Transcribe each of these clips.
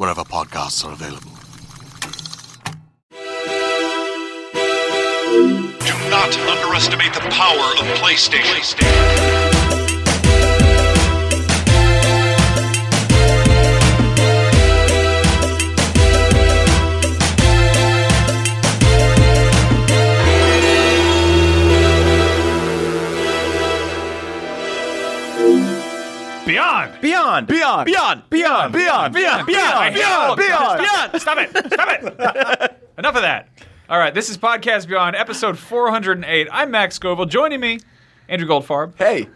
wherever podcasts are available. Do not underestimate the power of PlayStation. Beyond. Beyond. Beyond. Beyond. Beyond. Beyond. Beyond. Beyond. Beyond. Beyond. Beyond. Stop it. Stop it. Enough of that. All right, this is Podcast Beyond, episode 408. I'm Max Scoville. Joining me, Andrew Goldfarb, Hey.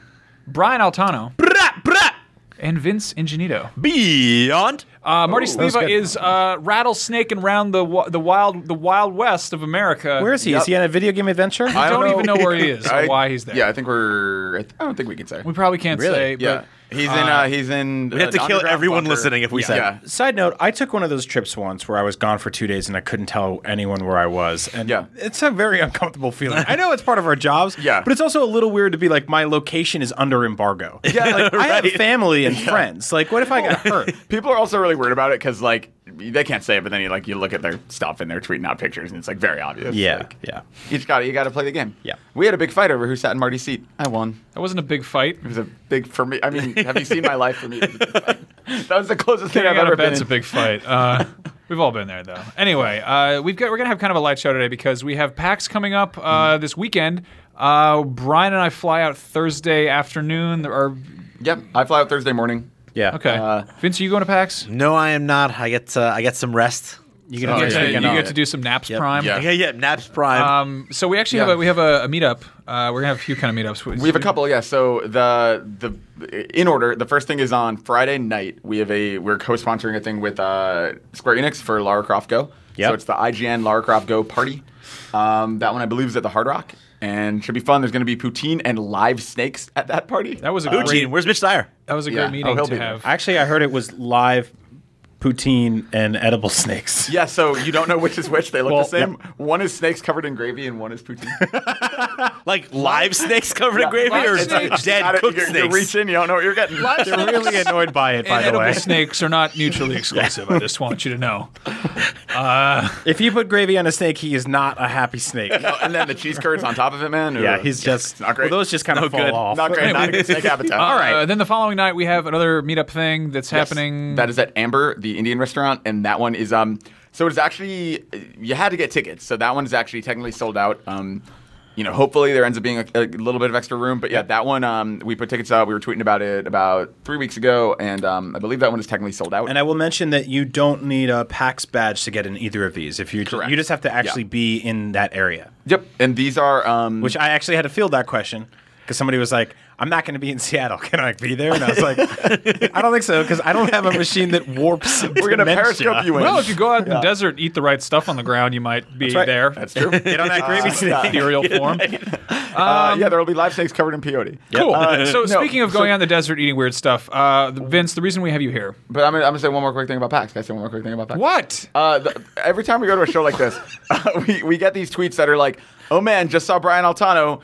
Brian Altano, Brat. Brat. and Vince Ingenito. Beyond. Uh, Marty that Sliva is uh, rattlesnaking around the wa- the wild the wild west of America. Where is he? Is he on a video game adventure? I don't, even know where he is or I- why he's there. Yeah, I think we're. I th- I don't think we can say. we probably can't Really? say. yeah, But, he's in. Uh, he's in. We have to kill everyone listening if we say. Yeah. Side note: I took one of those trips once where I was gone for two days and I couldn't tell anyone where I was, and Yeah. it's a very uncomfortable feeling. I know it's part of our jobs, Yeah. but it's also a little weird to be like my location is under embargo. Yeah, like, I have family and friends. Like, what if I got hurt? People are also really weird about it because like they can't say it, but then you like you look at their stuff and they're tweeting out pictures and it's like very obvious. Yeah, Like, yeah. You just got to you got to play the game. Yeah. We had a big fight over who sat in Marty's seat. I won. that wasn't a big fight. It was a big for me. I mean, have you seen my life? For me, it was a big fight. that was the closest thing I've ever of been. bed's in. a big fight. Uh, we've all been there, though. Anyway, uh, we've got we're gonna have kind of a light show today because we have PAX coming up uh, this weekend. Uh, Brian and I fly out Thursday afternoon. Or Yep. I fly out Thursday morning. Yeah. okay, Uh, Vince, are you going to PAX? No, I am not. I get uh, I get some rest. You You gonna get, get to, taken you get to do some naps Yep. prime. Yeah. Yeah, yeah. Naps Prime. Um, so we actually have a we have a, a meetup. Uh, we're gonna have a few kind of meetups. We have a couple, yeah. So the the in order, the first thing is on Friday night. We have a we're co-sponsoring a thing with uh, Square Enix for Lara Croft Go. Yep. So it's the IGN Lara Croft Go party. Um, that one I believe is at the Hard Rock and should be fun. There's going to be poutine and live snakes at that party. That was a Poutine. great. Where's Mitch Dyer? That was a Yeah. great Oh, meeting he'll to be there. have. Actually, I heard it was live poutine and edible snakes. yeah, so you don't know which is which. They look Well, the same. One is snakes covered in gravy, and one is poutine. Like live snakes covered in gravy or snakes. dead cooked you, snakes? You reach in, you don't know what you're getting. They're really annoyed by it, by and the edible way. snakes are not mutually exclusive. I just want you to know. If you put gravy on a snake, he is not a happy snake. No, and then the cheese curds on top of it, man. Yeah, he's just not great. Well, those just kind of No fall good. off. not great. Not a good snake appetite. All right. Uh, then the following night we have another meetup thing that's Yes. happening. That is at Amber, the Indian restaurant, and that one is um. So it's actually you had to get tickets, so that one is actually technically sold out. Um, you know, hopefully there ends up being a, a little bit of extra room, but yeah, that one um, we put tickets out. We were tweeting about it about three weeks ago, and um, I believe that one is technically sold out. And I will mention that you don't need a PAX badge to get in either of these. If you Correct. you just have to actually Yeah. be in that area. yep, and these are um, Which I actually had to field that question because somebody was like, "I'm not going to be in Seattle. Can I be there?" And I was like, "I don't think so because I don't have a machine that warps." we're gonna periscope you in. well, if you go out in the desert, eat the right stuff on the ground, you might be right. there. That's true. Get on that gravy Uh, snake. yeah. Form. Uh, yeah, there will be live snakes covered in peyote. Cool. Uh, so no, speaking of going so- out in the desert eating weird stuff, uh, Vince, the reason we have you here. But I'm gonna, I'm gonna say one more quick thing about PAX. Can I say one more quick thing about PAX? What? Uh, the, every time we go to a show like this, uh, we, we get these tweets that are like, "Oh man, just saw Brian Altano,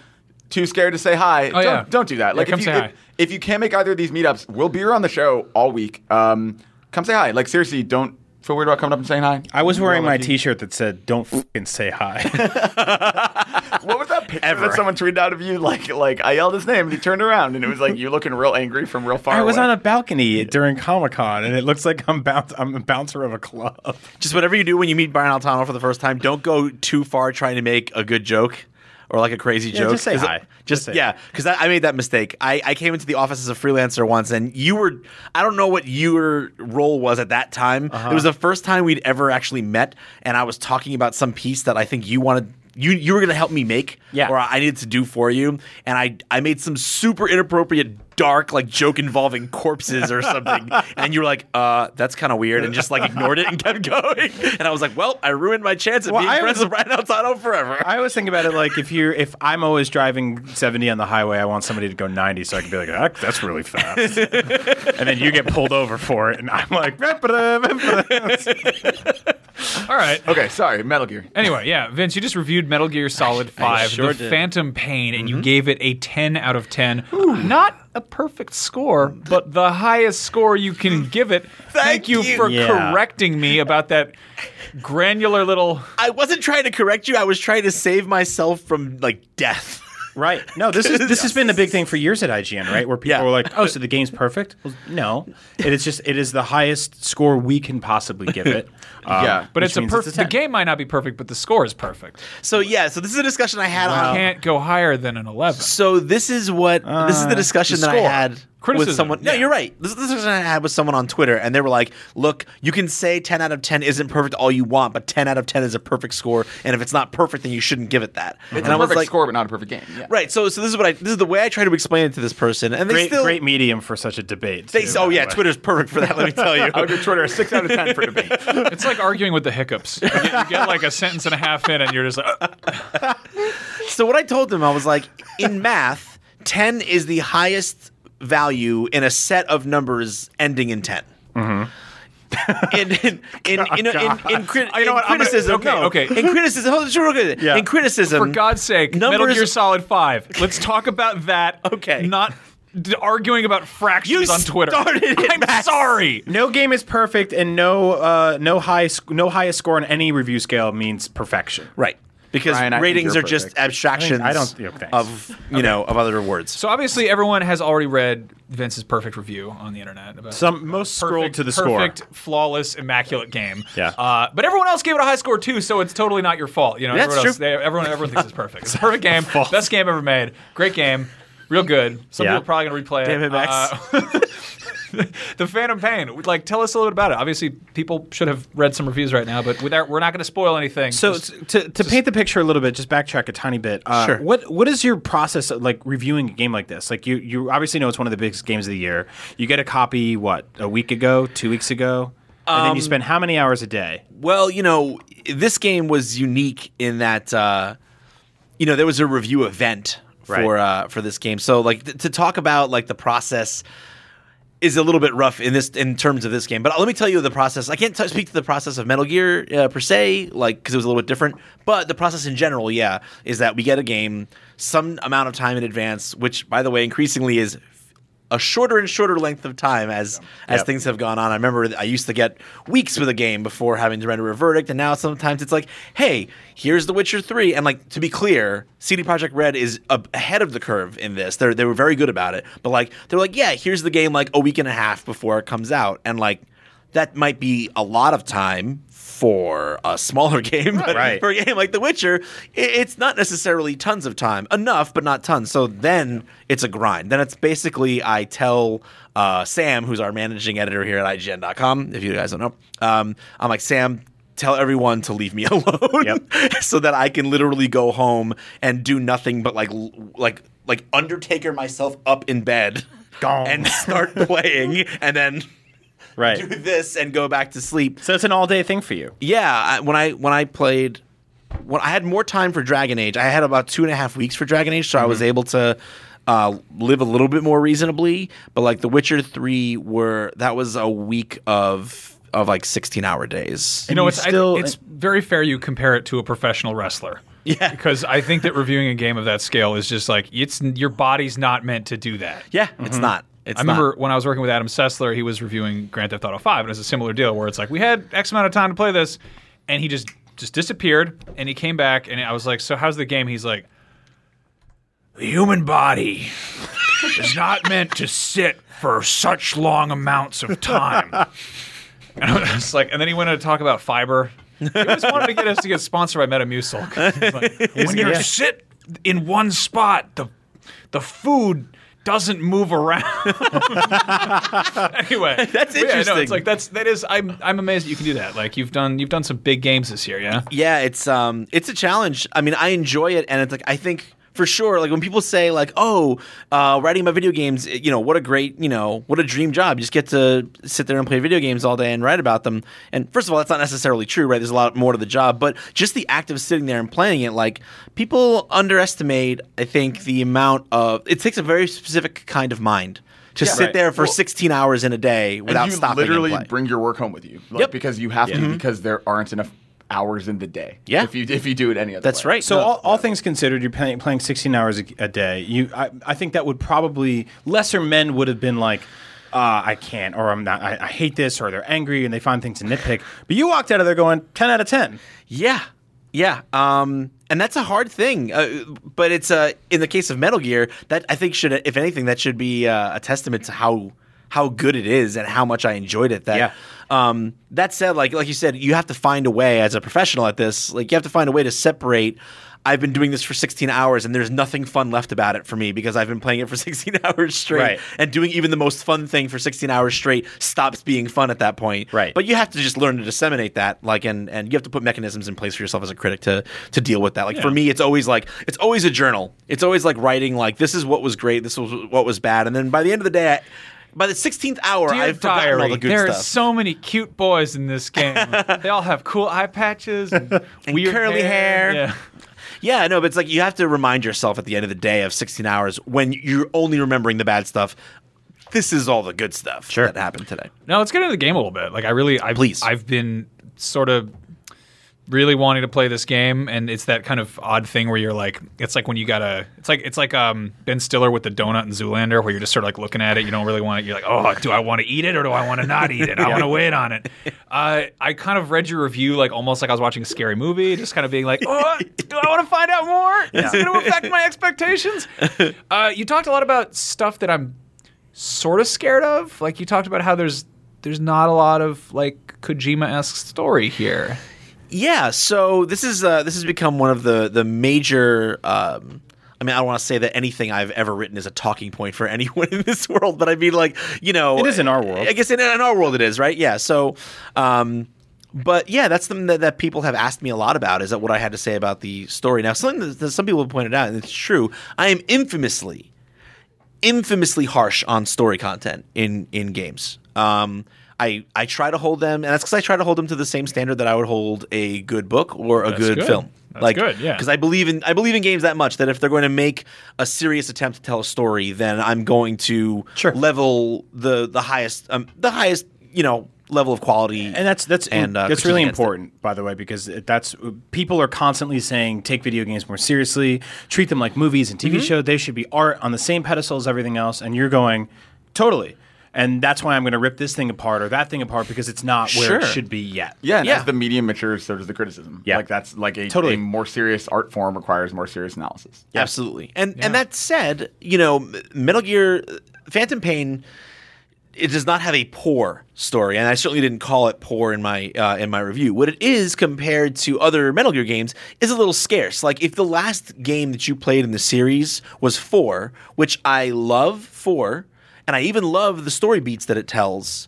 too scared to say hi." Oh, don't, yeah. don't do that. Yeah, Like, come if say you hi. if, if you can't make either of these meetups, we'll be here on the show all week. Um, come say hi. Like seriously, don't feel weird about coming up and saying hi? I was wearing my T-shirt that said "Don't fucking say hi." What was that picture that someone tweeted out of you? Like, like I yelled his name and he turned around and it was like you looking real angry from real far I was away. on a balcony during Comic Con, and it looks like I'm bounce- I'm a bouncer of a club. Just whatever you do when you meet Brian Altano for the first time, don't go too far trying to make a good joke or like a crazy joke. just say hi. Just, yeah, because I, I made that mistake. I, I came into the office as a freelancer once, and you were I don't know what your role was at that time. It was uh-huh. the first time we'd ever actually met, and I was talking about some piece that I think you wanted. You, you were going to help me make, Yeah. or I needed to do for you, and I I made some super inappropriate, dark like joke involving corpses or something, and you were like, uh, that's kind of weird, and just like ignored it and kept going, and I was like, well, I ruined my chance of Well, being I friends was- with Brian Altano forever. I always think about it like if you're if I'm always driving 70 on the highway, I want somebody to go 90 so I can be like, "Ah, that's really fast. and then you get pulled over for it, and I'm like, All right. okay, sorry, Metal Gear. Anyway, yeah, Vince, you just reviewed Metal Gear Solid 5, sure The did. Phantom Pain, and you gave it a 10 out of 10. Not a perfect score, but the highest score you can give it. Thank, you, you. for Yeah. correcting me about that granular little. I wasn't trying to correct you. I was trying to save myself from like death. Right. No, this is this has been the big thing for years at IGN, right? Where people Yeah. are like, "Oh, so the game's perfect?" Well, no, it is just it is the highest score we can possibly give it. Um, Yeah, But it's a means perfect. The game might not be perfect, but the score is perfect. So yeah, so this is a discussion I had on. Can't go higher than an 11. So this is what this is the discussion the that I had Criticism, with someone. No, you're right. This is the discussion I had with someone on Twitter, and they were like, "Look, you can say 10 out of 10 isn't perfect all you want, but 10 out of 10 is a perfect score, and if it's not perfect, then you shouldn't give it that." It's and a I was perfect like, score, but not a perfect game. Yeah. "Right." So, so this is what I this is the way I try to explain it to this person, and they Great, still great medium for such a debate. They, too, oh yeah, way. Twitter's perfect for that. Let me tell you. I would give Twitter a six out of ten for debate. It's like arguing with the hiccups. You get, you get like a sentence and a half in, and you're just like, "Uh, So what I told them, I was like, in math, 10 is the highest value in a set of numbers ending in 10. in, in, in, in, in, in, in, crit- You know in what, I'm criticism, okay, okay. In criticism, hold on, okay. Yeah. In criticism, for God's sake, Metal numbers- Gear Solid 5. Let's talk about that. Okay. Not d- arguing about fractions You on Twitter. started it, I'm Max. sorry. No game is perfect, and no uh, no high sc- no highest score on any review scale means perfection. right? Because Brian, I think ratings you're are just perfect. abstractions I don't- yeah, thanks. of you know of other words. So obviously, everyone has already read Vince's perfect review on the internet. About Some most scrolled to the score. perfect, flawless, immaculate game. Yeah. Uh, but everyone else gave it a high score too, so it's totally not your fault. You know, That's everyone else, they, everyone, everyone thinks it's perfect. It's a perfect game, best game ever made, great game, real good. Some Yeah. people are probably gonna replay Damn it. it, Max. Uh, the Phantom Pain. Like, tell us a little bit about it. Obviously, people should have read some reviews right now, but without, we're not going to spoil anything. So Just- to, to paint the picture a little bit, just backtrack a tiny bit. Uh, Sure. What what is your process of, like reviewing a game like this? Like you you obviously know it's one of the biggest games of the year. You get a copy what a week ago, two weeks ago, and then you spend how many hours a day? Well, you know, this game was unique in that uh, you know there was a review event for uh, for this game. So like th- to talk about like the process is a little bit rough in this in terms of this game. But let me tell you the process. I can't t- speak to the process of Metal Gear uh, per se, like because it was a little bit different. But the process in general, yeah, is that we get a game some amount of time in advance, which by the way, increasingly is a shorter and shorter length of time as as Yep. things have gone on. I remember I used to get weeks with a game before having to render a verdict, and now sometimes it's like, hey, here's The Witcher Three, and like to be clear, CD Projekt Red is a- ahead of the curve in this. They they were very good about it, but like they're like, yeah, here's the game like a week and a half before it comes out, and like that might be a lot of time for a smaller game, but Right. for a game like The Witcher, it's not necessarily tons of time. Enough, but not tons. So then it's a grind. Then it's basically I tell uh, Sam, who's our managing editor here at IGN.com, if you guys don't know, um, I'm like, Sam, tell everyone to leave me alone Yep. so that I can literally go home and do nothing but like like like Undertaker myself up in bed and start playing and then do this and go back to sleep. So it's an all day thing for you. Yeah, I, when I when I played, when I had more time for Dragon Age, I had about two and a half weeks for Dragon Age, so I Mm-hmm. was able to uh, live a little bit more reasonably. But like The Witcher Three, were that was a week of of like sixteen hour days. You know, you it's I- still- it's very fair you compare it to a professional wrestler. Yeah. because I think that reviewing a game of that scale is just like it's your body's not meant to do that. Yeah, it's not. It's I remember not. when I was working with Adam Sessler, he was reviewing Grand Theft Auto 5, and it was a similar deal where it's like we had X amount of time to play this, and he just just disappeared, and he came back, and I was like, "So how's the game?" He's like, "The human body is not meant to sit for such long amounts of time." And I was like, and then he went on to talk about fiber. He just wanted to get us to get sponsored by Metamucil. Like, when you Yeah. sit in one spot, the the food doesn't move around. anyway, That's but yeah, no, interesting. it's like that's that is. I'm I'm amazed that you can do that. Like you've done you've done some big games this year, yeah. Yeah, it's um it's a challenge. I mean, I enjoy it and it's like I think for sure like when people say like, "Oh, uh writing about video games, you know, what a great, you know, what a dream job. You just get to sit there and play video games all day and write about them." And first of all, that's not necessarily true, right? There's a lot more to the job, but just the act of sitting there and playing it like people underestimate I think the amount of it takes a very specific kind of mind to sit Right. there for Well- 16 hours in a day without and you stopping literally bring your work home with you, like, Yep. because you have to, because there aren't enough hours in the day. Yeah. if you if you do it any other That's way. right. So No. all, all things considered, you're playing, playing 16 hours a, a day. You, I, I think that would probably lesser men would have been like, uh, I can't, or I'm not. I, I hate this, or they're angry and they find things to nitpick. But you walked out of there going 10 out of 10. Yeah, yeah, um, and that's a hard thing. Uh, but it's uh, in the case of Metal Gear, that I think should, if anything, that should be uh, a testament to how how good it is and how much I enjoyed it. That Yeah. um, that said, like like you said, you have to find a way as a professional at this. Like you have to find a way to separate. I've been doing this for 16 hours and there's nothing fun left about it for me because I've been playing it for 16 hours straight. Right. And doing even the most fun thing for 16 hours straight stops being fun at that point. Right. But you have to just learn to disseminate that like and and you have to put mechanisms in place for yourself as a critic to to deal with that like for me it's always like it's always a journal it's always like writing like this is what was great this was what was bad and then by the end of the day I, by the 16th hour Dear I've forgotten diary, all the good stuff. there stuff are so many cute boys in this game. they all have cool eye patches and, weird curly hair. Yeah. yeah no but it's like you have to remind yourself at the end of the day of 16 hours when you're only remembering the bad stuff this is all the good stuff sure. that happened today No, let's get into the game a little bit. Like I really, I, Please. I've been sort of really wanting to play this game, and it's that kind of odd thing where you're like, it's like when you gotta, it's like it's like um, Ben Stiller with the donut and Zoolander, where you're just sort of like looking at it, you don't really want it. You're like, oh, do I want to eat it or do I want to not eat it? I want to wait on it. Uh, I kind of read your review like almost like I was watching a scary movie, just kind of being like, oh, do I want to find out more? Is it going to affect my expectations? Uh, you talked a lot about stuff that I'm sort of scared of. Like you talked about how there's there's not a lot of like Kojima esque story here. Yeah, so this is uh, this has become one of the the major. Um, I mean, I don't want to say that anything I've ever written is a talking point for anyone in this world, but I mean, like you know, It is in our world. I guess in, in our world it is, right? Yeah. So, um, but yeah, that's something that, that people have asked me a lot about. Is that what I had to say about the story? Now, something that, that some people have pointed out, and it's true. I am infamously infamously harsh on story content in in games. Um, I I try to hold them, and that's because I try to hold them to the same standard that I would hold a good book or a good, good. film. That's like, good, yeah. Because I believe in I believe in games that much that if they're going to make a serious attempt to tell a story, then I'm going to Sure. level the the highest um, the highest you know level of quality. And that's that's And, uh, that's really against it. important, by the way, because that's people are constantly saying take video games more seriously, treat them like movies and TV Mm-hmm. shows. They should be art on the same pedestal as everything else. And you're going totally, and that's why I'm going to rip this thing apart or that thing apart because it's not where it should be yet. Yeah, and Yeah. as the medium matures, so does the criticism. Yeah. like that's like a, Totally. a more serious art form requires more serious analysis. Absolutely. And and that said, you know, Metal Gear Phantom Pain it does not have a poor story, and I certainly didn't call it poor in my uh, in my review. What it is compared to other Metal Gear games is a little scarce. Like if the last game that you played in the series was four, which I love four, and I even love the story beats that it tells.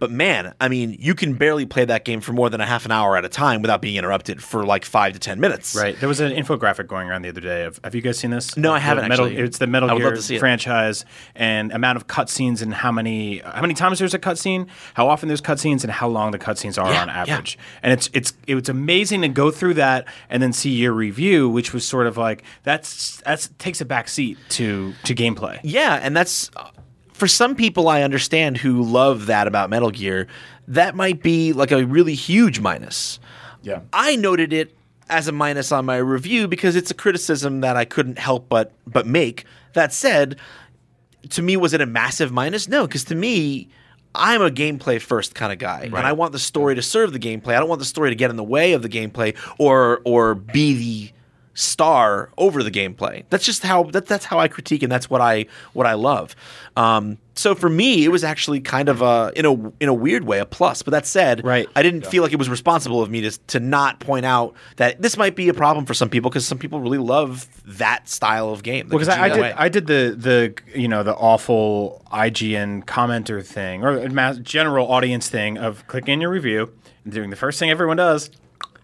But man, I mean, you can barely play that game for more than a half an hour at a time without being interrupted for like five to ten minutes. Right. There was an infographic going around the other day. Of have you guys seen this? No, I haven't, Metal, actually. It's the Metal I would love Gear to see it. franchise and amount of cutscenes and how many how many times there's a cutscene, how often there's cutscenes, and how long the cutscenes are Yeah, on yeah. average. And it's it's it was amazing to go through that and then see your review, which was sort of like that's that's takes a back seat to to gameplay. Yeah, and that's for some people I understand who love that about Metal Gear. That might be like a really huge minus. Yeah. I noted it as a minus on my review because it's a criticism that I couldn't help but but make. That said, to me, was it a massive minus? No, because to me, I'm a gameplay first kind of guy, and I want the story to serve the gameplay. I don't want the story to get in the way of the gameplay or or be the star over the gameplay. That's just how that, that's how I critique, and that's what I what I love. Um, so for me, it was actually kind of a in a in a weird way a plus. But that said, Right. I didn't feel like it was responsible of me to to not point out that this might be a problem for some people because some people really love that style of game. the because I, I did way. I did the the you know the awful IGN commenter thing or mass, general audience thing of clicking in your review and doing the first thing everyone does.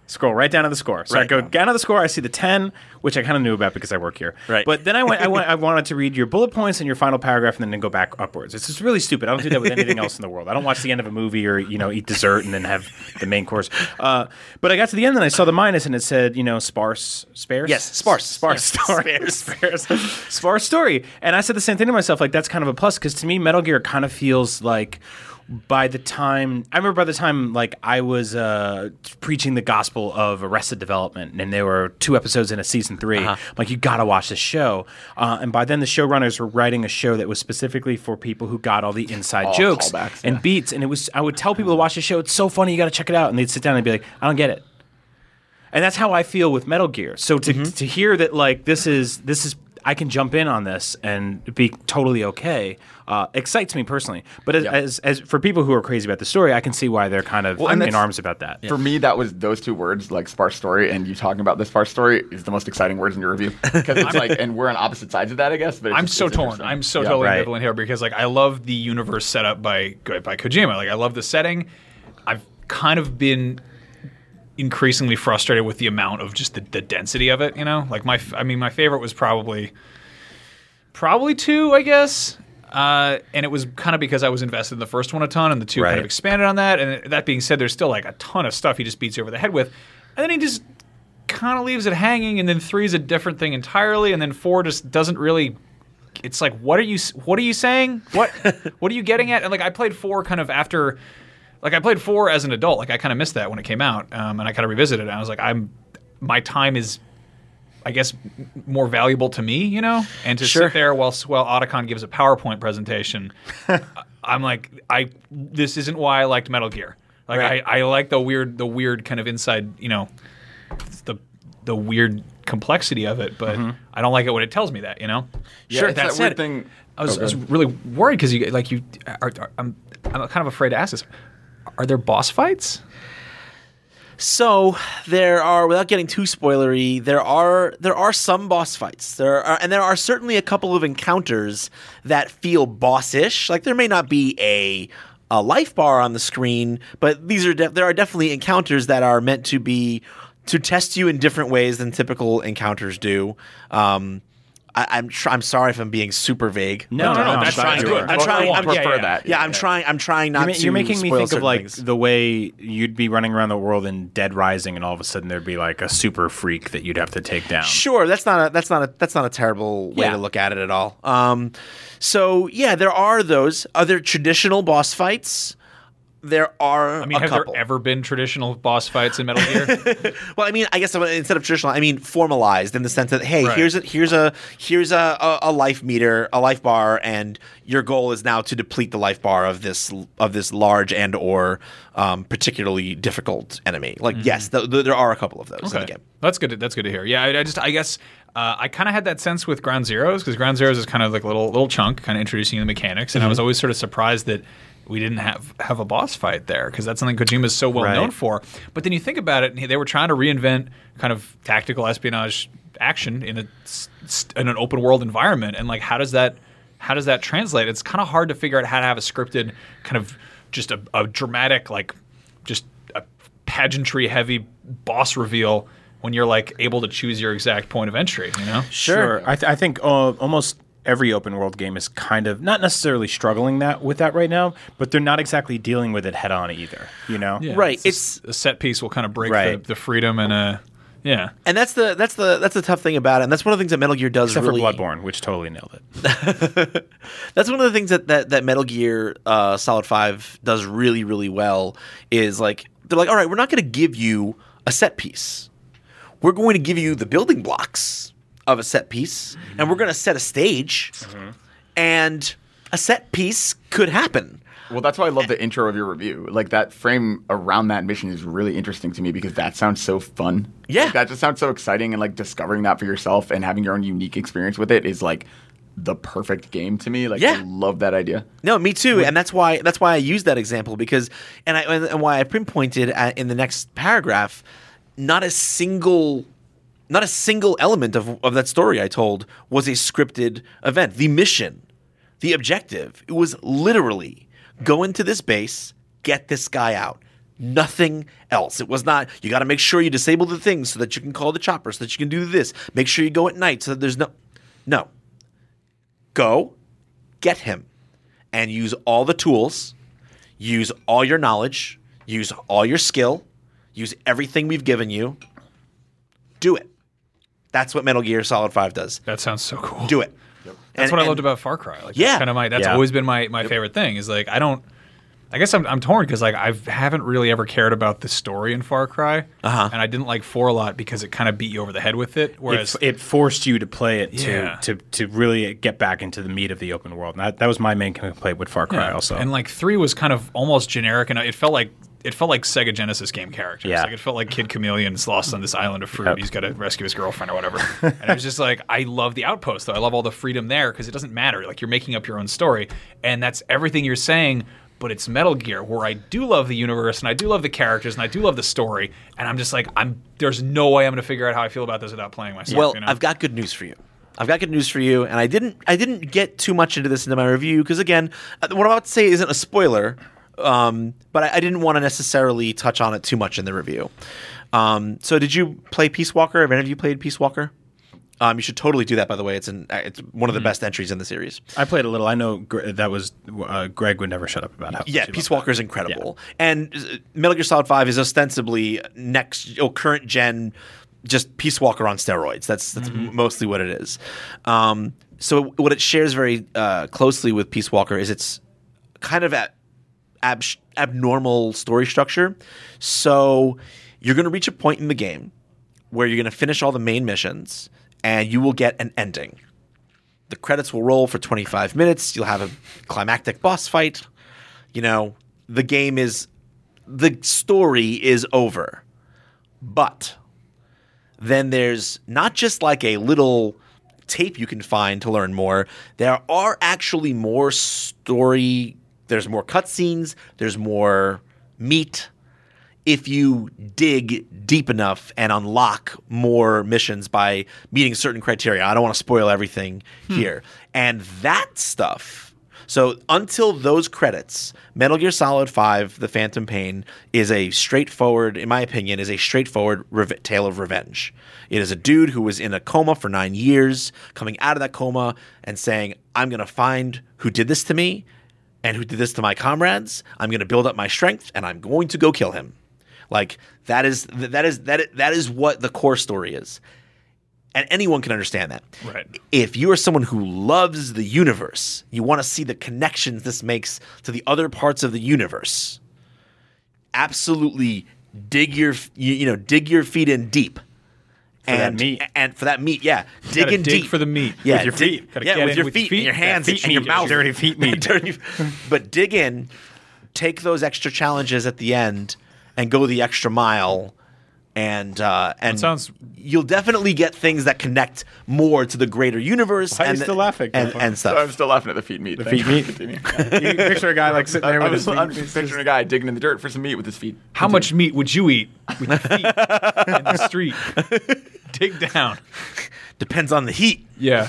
Scroll right down to the score. So I go down to the score. I see the ten, which I kind of knew about because I work here. Right. But then I went. I went. I wanted to read your bullet points and your final paragraph, and then go back upwards. It's just really stupid. I don't do that with anything else in the world. I don't watch the end of a movie or you know eat dessert and then have the main course. Uh, but I got to the end and I saw the minus, and it said you know sparse, sparse. Yes, sparse. sparse Yeah. story, sparse, sparse story. And I said the same thing to myself. Like that's kind of a plus because to me, Metal Gear kind of feels like by the time I remember by the time like I was uh, preaching the gospel of Arrested Development, and there were two episodes in a season 3 Uh-huh. I'm like you got to watch this show. Uh, and by then, the showrunners were writing a show that was specifically for people who got all the inside All jokes callbacks, and yeah. beats. And it was I would tell people to watch the show. It's so funny. You got to check it out. And they'd sit down and be like, I don't get it. And that's how I feel with Metal Gear. So to, Mm-hmm. to hear that like this is this is I can jump in on this and be totally okay uh, excites me personally. But as, as as for people who are crazy about the story, I can see why they're kind of Well, in arms about that. For me, that was those two words, like sparse story, and you talking about the sparse story is the most exciting words in your review because it's like, and we're on opposite sides of that, I guess. But it's I'm just- so it's torn. I'm so Yeah. totally Right. ambivalent here because like I love the universe set up by by Kojima. Like I love the setting. I've kind of been increasingly frustrated with the amount of just the, the density of it. You know, like my I mean my favorite was probably probably two, I guess. Uh, and it was kind of because I was invested in the first one a ton, and the two kind of expanded on that. And that being said, there's still like a ton of stuff he just beats you over the head with, and then he just kind of leaves it hanging. And then three is a different thing entirely, and then four just doesn't really. It's like, what are you? What are you saying? What? what are you getting at? And like, I played four kind of after. Like I played four as an adult. Like I kind of missed that when it came out, um, and I kind of revisited it. And I was like, I'm, my time is I guess more valuable to me, you know, and to Sure. sit there while while Otacon gives a PowerPoint presentation. I'm like, I this isn't why I liked Metal Gear. Like Right. I, I like the weird the weird kind of inside, you know, the the weird complexity of it, but I don't like it when it tells me that, you know. Yeah, sure. That said, weird thing- I was, Oh, I was really worried because you like you are, are- I'm I'm kind of afraid to ask this. Are there boss fights? So there are, without getting too spoilery, there are there are some boss fights. There are, and there are certainly a couple of encounters that feel bossish. Like there may not be a a life bar on the screen, but these are de- there are definitely encounters that are meant to be to test you in different ways than typical encounters do. Um, I, I'm tr- I'm sorry if I'm being super vague. No, no, no, I'm that's trying fine. to. Good. I'm trying. I I'm, prefer yeah, that. yeah, I'm trying. I'm trying not You're, to. you're making me think of like things. the way you'd be running around the world in Dead Rising, and all of a sudden there'd be like a super freak that you'd have to take down. Sure, that's not a that's not a that's not a terrible way Yeah. to look at it at all. Um, so yeah, there are those. other traditional boss fights? There are. I mean, have couple. there ever been traditional boss fights in Metal Gear? Well, I mean, I guess instead of traditional, I mean formalized in the sense that hey, Right. here's a here's a here's a, a, life meter, a life bar, and your goal is now to deplete the life bar of this of this large and or um, particularly difficult enemy. Like yes, th- th- there are a couple of those in the game. That's good. To, that's good to hear. Yeah, I, I just I guess uh, I kind of had that sense with Ground Zeroes because Ground Zeroes is kind of like a little little chunk, kind of introducing the mechanics, and I was always sort of surprised that we didn't have have a boss fight there because that's something Kojima is so well Right. known for. But then you think about it, and they were trying to reinvent kind of tactical espionage action in a s- s- in an open world environment, and like how does that how does that translate? It's kind of hard to figure out how to have a scripted kind of just a, a dramatic like just a pageantry heavy boss reveal when you're like able to choose your exact point of entry you know Sure. I, th- I think uh, almost every open world game is kind of not necessarily struggling that with that right now, but they're not exactly dealing with it head on either. You know, Right, it's, a set piece will kind of break Right. the, the freedom and uh yeah And that's the that's the that's the tough thing about it. And that's one of the things that Metal Gear does except really. for Bloodborne, which totally nailed it. That's one of the things that that, that Metal Gear uh, Solid Five does really really well. Is like they're like, all right, we're not going to give you a set piece. We're going to give you the building blocks of a set piece, and we're going to set a stage. and a set piece could happen. Well, that's why I love the intro of your review. Like that frame around that mission is really interesting to me because that sounds so fun. Yeah. Like, that just sounds so exciting, and like discovering that for yourself and having your own unique experience with it is like the perfect game to me. Like, Yeah. I love that idea. No, me too, and that's why that's why I use that example because, and I and, and why I pinpointed at, in the next paragraph, not a single, not a single element of of that story I told was a scripted event. The mission, the objective, it was literally go into this base, get this guy out. Nothing else. It was not. You got to make sure you disable the things so that you can call the chopper, so that you can do this. Make sure you go at night so that there's no, no. Go, get him and use all the tools, use all your knowledge, use all your skill, use everything we've given you. Do it. That's what Metal Gear Solid 5 does. That sounds so cool. Do it. That's And- what I loved about Far Cry. Like, Yeah. that's kind of my. That's Yeah. always been my my favorite thing. Is like I don't. I guess I'm, I'm torn because like I haven't really ever cared about the story in Far Cry, Uh-huh. and I didn't like four a lot because it kind of beat you over the head with it. It, Whereas it forced you to play it to, Yeah. to to really get back into the meat of the open world. And that, that was my main complaint with Far Cry. Yeah. Also, And like three was kind of almost generic, and it felt like it felt like Sega Genesis game characters. Yeah. Like it felt like Kid Chameleon's lost on this island of fruit. Yep. He's got to rescue his girlfriend or whatever. and it was just like I love the outpost though. I love all the freedom there because it doesn't matter. Like you're making up your own story, and that's everything you're saying. But it's Metal Gear, where I do love the universe and I do love the characters and I do love the story, and I'm just like, I'm there's no way I'm going to figure out how I feel about this without playing myself. Well, you know? I've got good news for you. I've got good news for you, and I didn't I didn't get too much into this into my review because again, uh, what I'm about to say isn't a spoiler, um, but I, I didn't want to necessarily touch on it too much in the review. Um, so, did you play Peace Walker? Have any of you played Peace Walker? Um, you should totally do that. By the way, it's an uh, it's one of the best entries in the series. I played a little. I know Gre- that was uh, Greg would never shut up about how. Yeah, Peace Walker is incredible, and uh, Metal Gear Solid Five is ostensibly next, oh, current gen, just Peace Walker on steroids. That's that's Mm-hmm. mostly what it is. Um, so what it shares very uh, closely with Peace Walker is it's kind of at ab- abnormal story structure. So you're going to reach a point in the game where you're going to finish all the main missions, and you will get an ending the credits will roll for 25 minutes. You'll have a climactic boss fight. You know, the game is the story is over. But then there's not just like a little tape you can find to learn more. There are actually more story, there's more cutscenes, there's more meat if you dig deep enough and unlock more missions by meeting certain criteria. I don't want to spoil everything hmm. here. And that stuff. So until those credits, Metal Gear Solid 5: The Phantom Pain is a straightforward, in my opinion, is a straightforward rev- tale of revenge. It is a dude who was in a coma for 9 years, coming out of that coma and saying, "I'm going to find who did this to me and who did this to my comrades. I'm going to build up my strength and I'm going to go kill him. Like that is that is that is, that is what the core story is. And anyone can understand that. Right. If you are someone who loves the universe, you want to see the connections this makes to the other parts of the universe. Absolutely dig your you, you know dig your feet in deep. That and meat. and for that meat, yeah, dig in dig deep for the meat. Yeah, With your dig- feet. Gotta yeah, with your with feet, feet. and your hands, and your mouth, dirty feet meat. Dirty- but dig in, take those extra challenges at the end, and go the extra mile. And uh, and sounds- you'll definitely get things that connect more to the greater universe. Why are you and still laughing, And, Grandpa? and So I'm still laughing at the feet meat. The thing. feet meat? Continue. You can picture a guy like sitting there I with was, his feet. I'm it's picturing a guy digging in the dirt for some meat with his feet. How much meat would you eat with your feet in the street? Dig down. Depends on the heat. Yeah.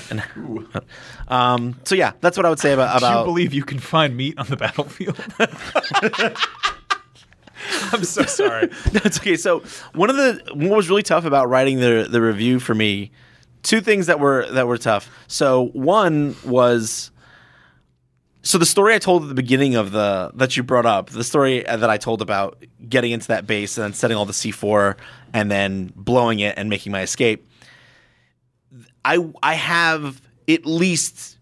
Um, so yeah, that's what I would say about Do you believe you can find meat on the battlefield? I'm so sorry. That's okay. So one of the what was really tough about writing the the review for me, two things that were that were tough. So one was so the story I told at the beginning of the that you brought up, the story that I told about getting into that base and then setting all the C4 and then blowing it and making my escape. I I have at least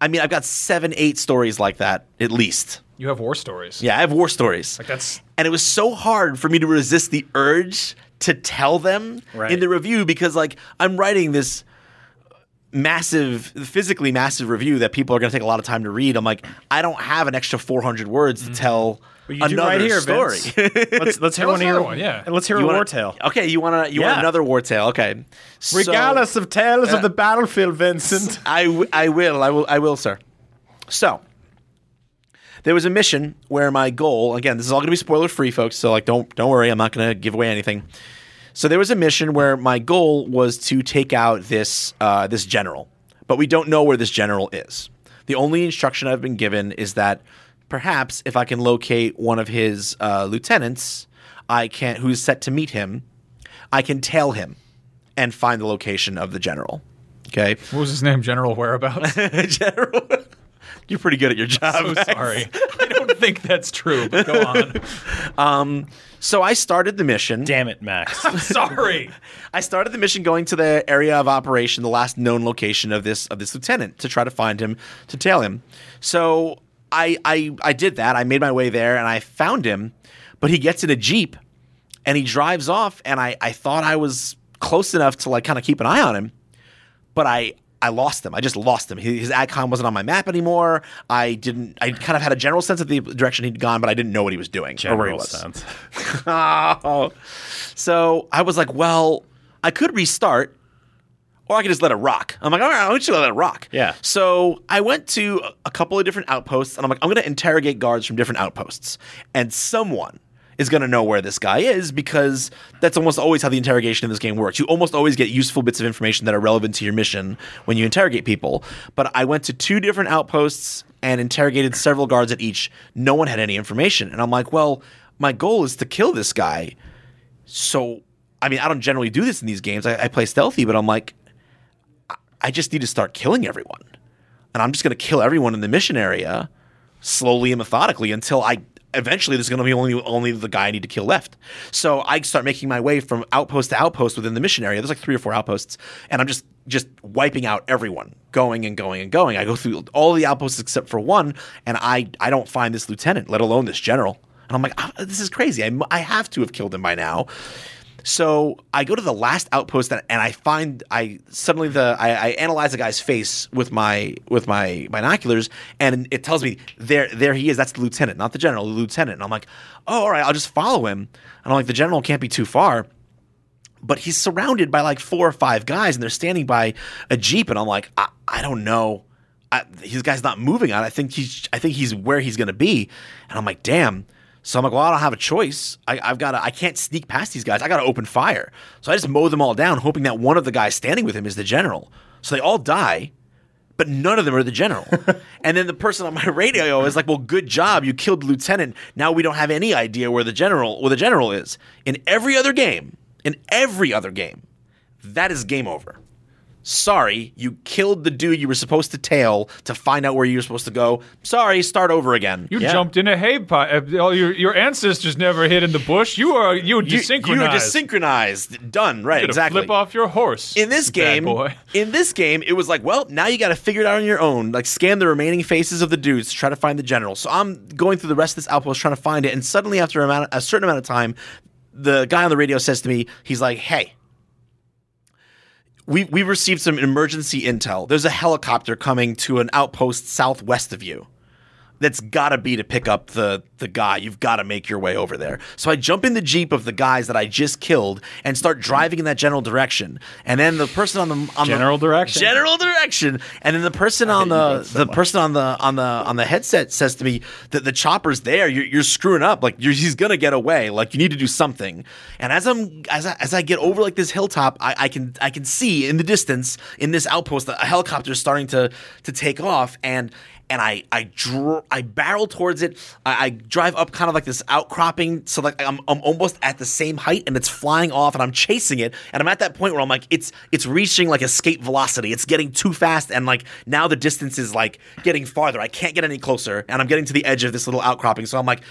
I mean I've got 7 8 stories like that at least. You have war stories. Yeah, I have war stories. Like that's and it was so hard for me to resist the urge to tell them Right. in the review because like I'm writing this massive, physically massive review that people are going to take a lot of time to read. I'm like, I don't have an extra 400 words to mm-hmm. tell Well, you do another right here, story. Let's let's hear one us of your another one, yeah. Let's hear You a wanna- war tale. Okay, you want to you want Yeah. another war tale? Okay. So- Regardless of tales of uh, the battlefield, Vincent. I, w- I will. I will. I will, sir. So, there was a mission where my goal. Again, this is all going to be spoiler free, folks. So, like, don't don't worry. I'm not going to give away anything. So there was a mission where my goal was to take out this uh, this general, but we don't know where this general is. The only instruction I've been given is that perhaps if I can locate one of his uh, lieutenants, I can who's set to meet him, I can tail him and find the location of the general. Okay, What was his name? General Whereabouts? general. You're pretty good at your job. so Max. sorry. I don't think that's true, but go on. Um, so I started the mission. Damn it, Max. I'm sorry. I started the mission going to the area of operation, the last known location of this of this lieutenant, to try to find him, to tail him. So I I I did that. I made my way there and I found him, but he gets in a jeep and he drives off. And I I thought I was close enough to like kind of keep an eye on him, but I. I lost him. I just lost him. His icon wasn't on my map anymore. I didn't. I kind of had a general sense of the direction he'd gone, but I didn't know what he was doing or where he General was. sense. Oh. So I was like, well, I could restart, or I could just let it rock. I'm like, all right, I'm just gonna let it rock. Yeah. So I went to a couple of different outposts, and I'm like, I'm gonna interrogate guards from different outposts, and someone is gonna know where this guy is because that's almost always how the interrogation in this game works. You almost always get useful bits of information that are relevant to your mission when you interrogate people. But I went to two different outposts and interrogated several guards at each. No one had any information, and I'm like, well, my goal is to kill this guy. So, I mean, I don't generally do this in these games. I, I play stealthy, but I'm like, I just need to start killing everyone. And I'm just going to kill everyone in the mission area slowly and methodically until I eventually there's going to be only only the guy I need to kill left. So I start making my way from outpost to outpost within the mission area. There's like three or four outposts, and I'm just just wiping out everyone, going and going and going. I go through all the outposts except for one, and I I don't find this lieutenant, let alone this general. And I'm like, "Ah, this is crazy. I, I have to have killed him by now. So I go to the last outpost and, and I find I suddenly the I, I analyze the guy's face with my with my binoculars and it tells me there there he is. That's the lieutenant, not the general, the lieutenant. And I'm like, oh, all right, I'll just follow him. And I'm like, the general can't be too far. But he's surrounded by like four or five guys and they're standing by a jeep and I'm like, I, I don't know. I, his guy's not moving on. I think he's I think he's where he's gonna be. And I'm like, damn. So I'm like, well, I don't have a choice. I, I've got to, I can't sneak past these guys. I got to open fire. So I just mow them all down, hoping that one of the guys standing with him is the general. So they all die, but none of them are the general. and then the person on my radio is like, well, good job. You killed the lieutenant. Now we don't have any idea where the general, where the general is. In every other game, in every other game, that is game over. Sorry, you killed the dude you were supposed to tail to find out where you were supposed to go. Sorry, start over again. You Yeah. jumped in a hay pile. Uh, all your your ancestors never hid in the bush. You are you you, desynchronized. you were desynchronized. Done. Right. Gotta Exactly. Flip off your horse. in this bad game, boy. in this game, it was like, well, now you got to figure it out on your own. Like, scan the remaining faces of the dudes to try to find the general. So I'm going through the rest of this outpost trying to find it, and suddenly, after a, amount, a certain amount of time, the guy on the radio says to me, he's like, "Hey, we we received some emergency intel. There's a helicopter coming to an outpost southwest of you." That's got to be to pick up the the guy. You've got to make your way over there. So I jump in the jeep of the guys that I just killed and start driving in that general direction. And then the person on the on General the, direction? general direction, and then the person on the the person on the on the on the headset says to me that the chopper's there. You're, you're screwing up. Like you're, he's gonna get away. Like you need to do something. And as I'm as I, as I get over like this hilltop, I, I can I can see in the distance in this outpost that a helicopter is starting to to take off and and I I dr- I barrel towards it. I, I drive up kind of like this outcropping, so like I'm I'm almost at the same height, and it's flying off, and I'm chasing it, and I'm at that point where I'm like, it's it's reaching like escape velocity. It's getting too fast, and like now the distance is like getting farther. I can't get any closer, and I'm getting to the edge of this little outcropping. So I'm like,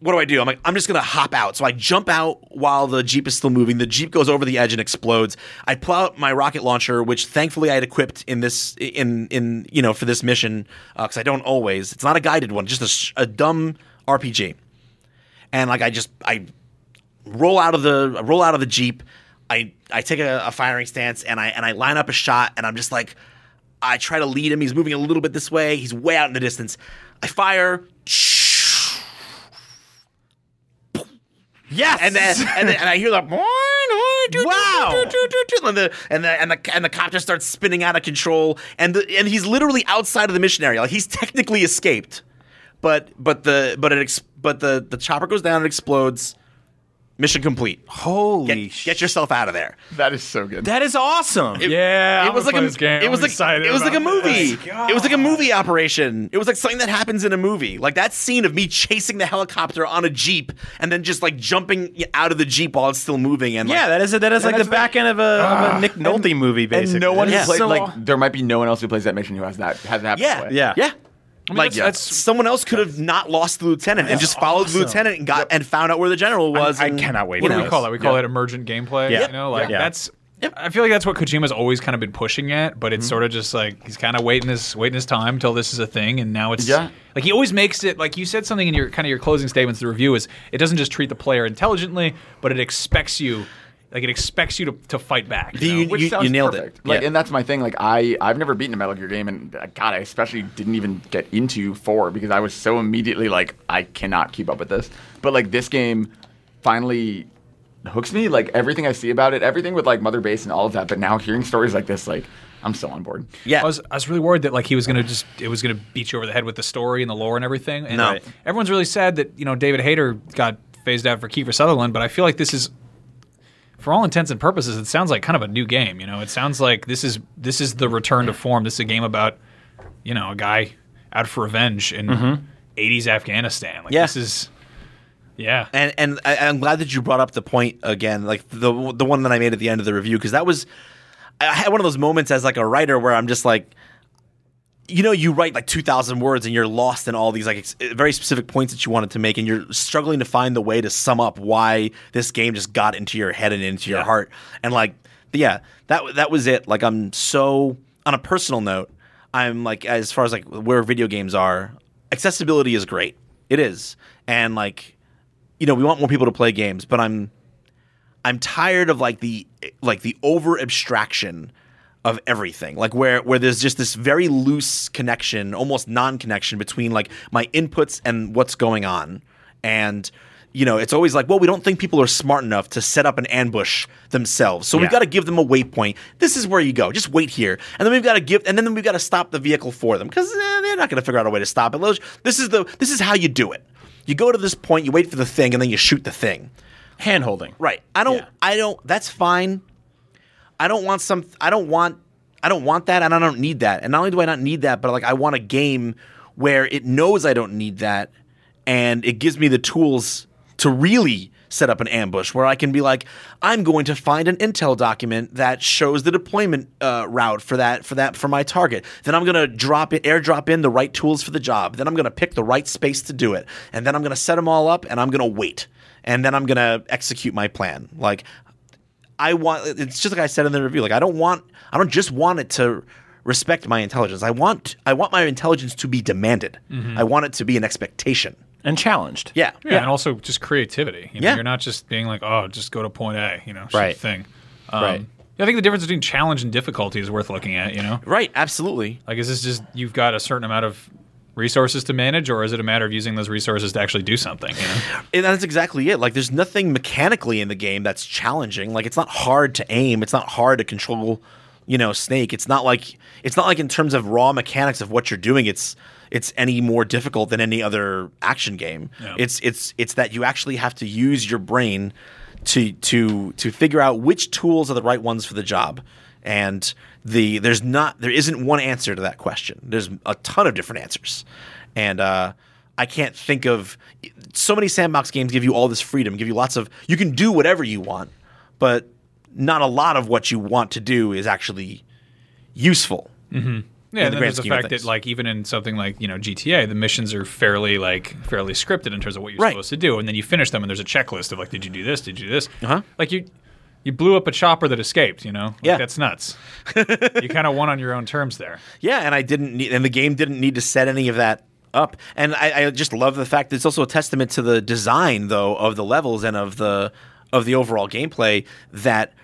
what do I do? I'm like, I'm just gonna hop out. So I jump out while the Jeep is still moving. The Jeep goes over the edge and explodes. I pull out my rocket launcher, which thankfully I had equipped in this in in you know for this mission uh, because I don't always. It's not a guided one, just a, a dumb RPG. And like I just I roll out of the I roll out of the Jeep. I I take a, a firing stance and I and I line up a shot and I'm just like I try to lead him. He's moving a little bit this way. He's way out in the distance. I fire. Yes. And then, and then and I hear the Wow. and the and the and the and the cop just starts spinning out of control and the, and he's literally outside of the mission area like he's technically escaped but but the but it ex, but the the chopper goes down and explodes mission complete Holy get, get yourself out of there That is so good. That is awesome. Yeah, it was like gonna a play game. it was I'm like it was like a movie. It was like a movie operation. It was like something that happens in a movie. Like that scene of me chasing the helicopter on a jeep and then just like jumping out of the jeep while it's still moving and like, yeah, that is a, that is like the back end of a, of a ah. Nick Nolte movie, basically. and no one Yeah. who played So- like there might be no one else who plays that mission who has that has that happen yeah, that way. Yeah. yeah. like that's- that's- someone else could have not lost the lieutenant and just followed the lieutenant and got and found out where the general was. I and, cannot wait What for do know, we call that? We call Yeah. it emergent gameplay. Yeah. You know, like Yeah. that's. I feel like that's what Kojima's always kind of been pushing at, but it's Mm-hmm. sort of just like he's kind of waiting his waiting his time until this is a thing, and now it's Yeah. like he always makes it like you said something in your kind of your closing statements. The review is it doesn't just treat the player intelligently, but it expects you, like it expects you to, to fight back. you The- know? you- Which sounds nailed perfect. it. Like, Yeah. and that's my thing. Like, I I've never beaten a Metal Gear game, and uh, God, I especially didn't even get into four because I was so immediately like, I cannot keep up with this. But like, this game finally hooks me. Like everything I see about it, everything with like Mother Base and all of that. But now hearing stories like this, like, I'm so on board. yeah. I was I was really worried that like he was gonna just it was gonna beat you over the head with the story and the lore and everything. And No. uh, everyone's really sad that you know David Hayter got phased out for Kiefer Sutherland, but I feel like this is. For all intents and purposes, it sounds like kind of a new game. You know, it sounds like this is this is the return to form. This is a game about, you know, a guy out for revenge in mm-hmm. '80s Afghanistan. Like Yeah. this is, yeah. and and I, I'm glad that you brought up the point again, like the the one that I made at the end of the review, because that was I had one of those moments as like a writer where I'm just like, you know, you write like two thousand words and you're lost in all these like ex- very specific points that you wanted to make, and you're struggling to find the way to sum up why this game just got into your head and into your heart, and like, yeah, that that was it. Like, I'm so on a personal note, I'm like as far as like where video games are, accessibility is great. It is, and like you know, we want more people to play games, but I'm I'm tired of like the eh, like the over abstraction of everything. Like where where there's just this very loose connection, almost non-connection between like my inputs and what's going on. And you know, it's always like, well, we don't think people are smart enough to set up an ambush themselves. So we've got to give them a waypoint. This is where you go. Just wait here. And then we've got to give and then we've got to stop the vehicle for them cuz eh, they're not going to figure out a way to stop it. This is the this is how you do it. You go to this point, you wait for the thing and then you shoot the thing. hand holding. Right. I don't. Yeah. I don't. That's fine. I don't want some. I don't want. I don't want that, and I don't need that. And not only do I not need that, but like I want a game where it knows I don't need that, and it gives me the tools to really set up an ambush where I can be like, I'm going to find an intel document that shows the deployment uh, route for that for that for my target. Then I'm going to drop it, airdrop in the right tools for the job. Then I'm going to pick the right space to do it, and then I'm going to set them all up, and I'm going to wait, and then I'm going to execute my plan. Like I want it's just like I said in the review. Like I don't want I don't just want it to respect my intelligence. I want I want my intelligence to be demanded. I want it to be an expectation. And challenged. Yeah. Yeah, and also just creativity. You know, Yeah. You're not just being like, oh, just go to point A, you know, Right. thing. Um, Right. I think the difference between challenge and difficulty is worth looking at, you know? Right, absolutely. Like, is this just you've got a certain amount of resources to manage, or is it a matter of using those resources to actually do something, you know? And that's exactly it. Like there's nothing mechanically in the game that's challenging. Like it's not hard to aim. It's not hard to control, you know, Snake. It's not like it's not like in terms of raw mechanics of what you're doing, it's it's any more difficult than any other action game. Yeah. It's it's it's that you actually have to use your brain to to to figure out which tools are the right ones for the job. And the there's not there isn't one answer to that question. There's a ton of different answers. And uh I can't think of so many sandbox games give you all this freedom, give you lots of you can do whatever you want, but not a lot of what you want to do is actually useful. Yeah, the and then there's the fact that like even in something like you know GTA, the missions are fairly like fairly scripted in terms of what you're Right. supposed to do, and then you finish them, and there's a checklist of like, did you do this? Did you do this? Uh-huh. Like you, you blew up a chopper that escaped. You know, like, Yeah. that's nuts. you kind of won on your own terms there. Yeah, and I didn't need, and the game didn't need to set any of that up. And I, I just love the fact that it's also a testament to the design, though, of the levels and of the of the overall gameplay that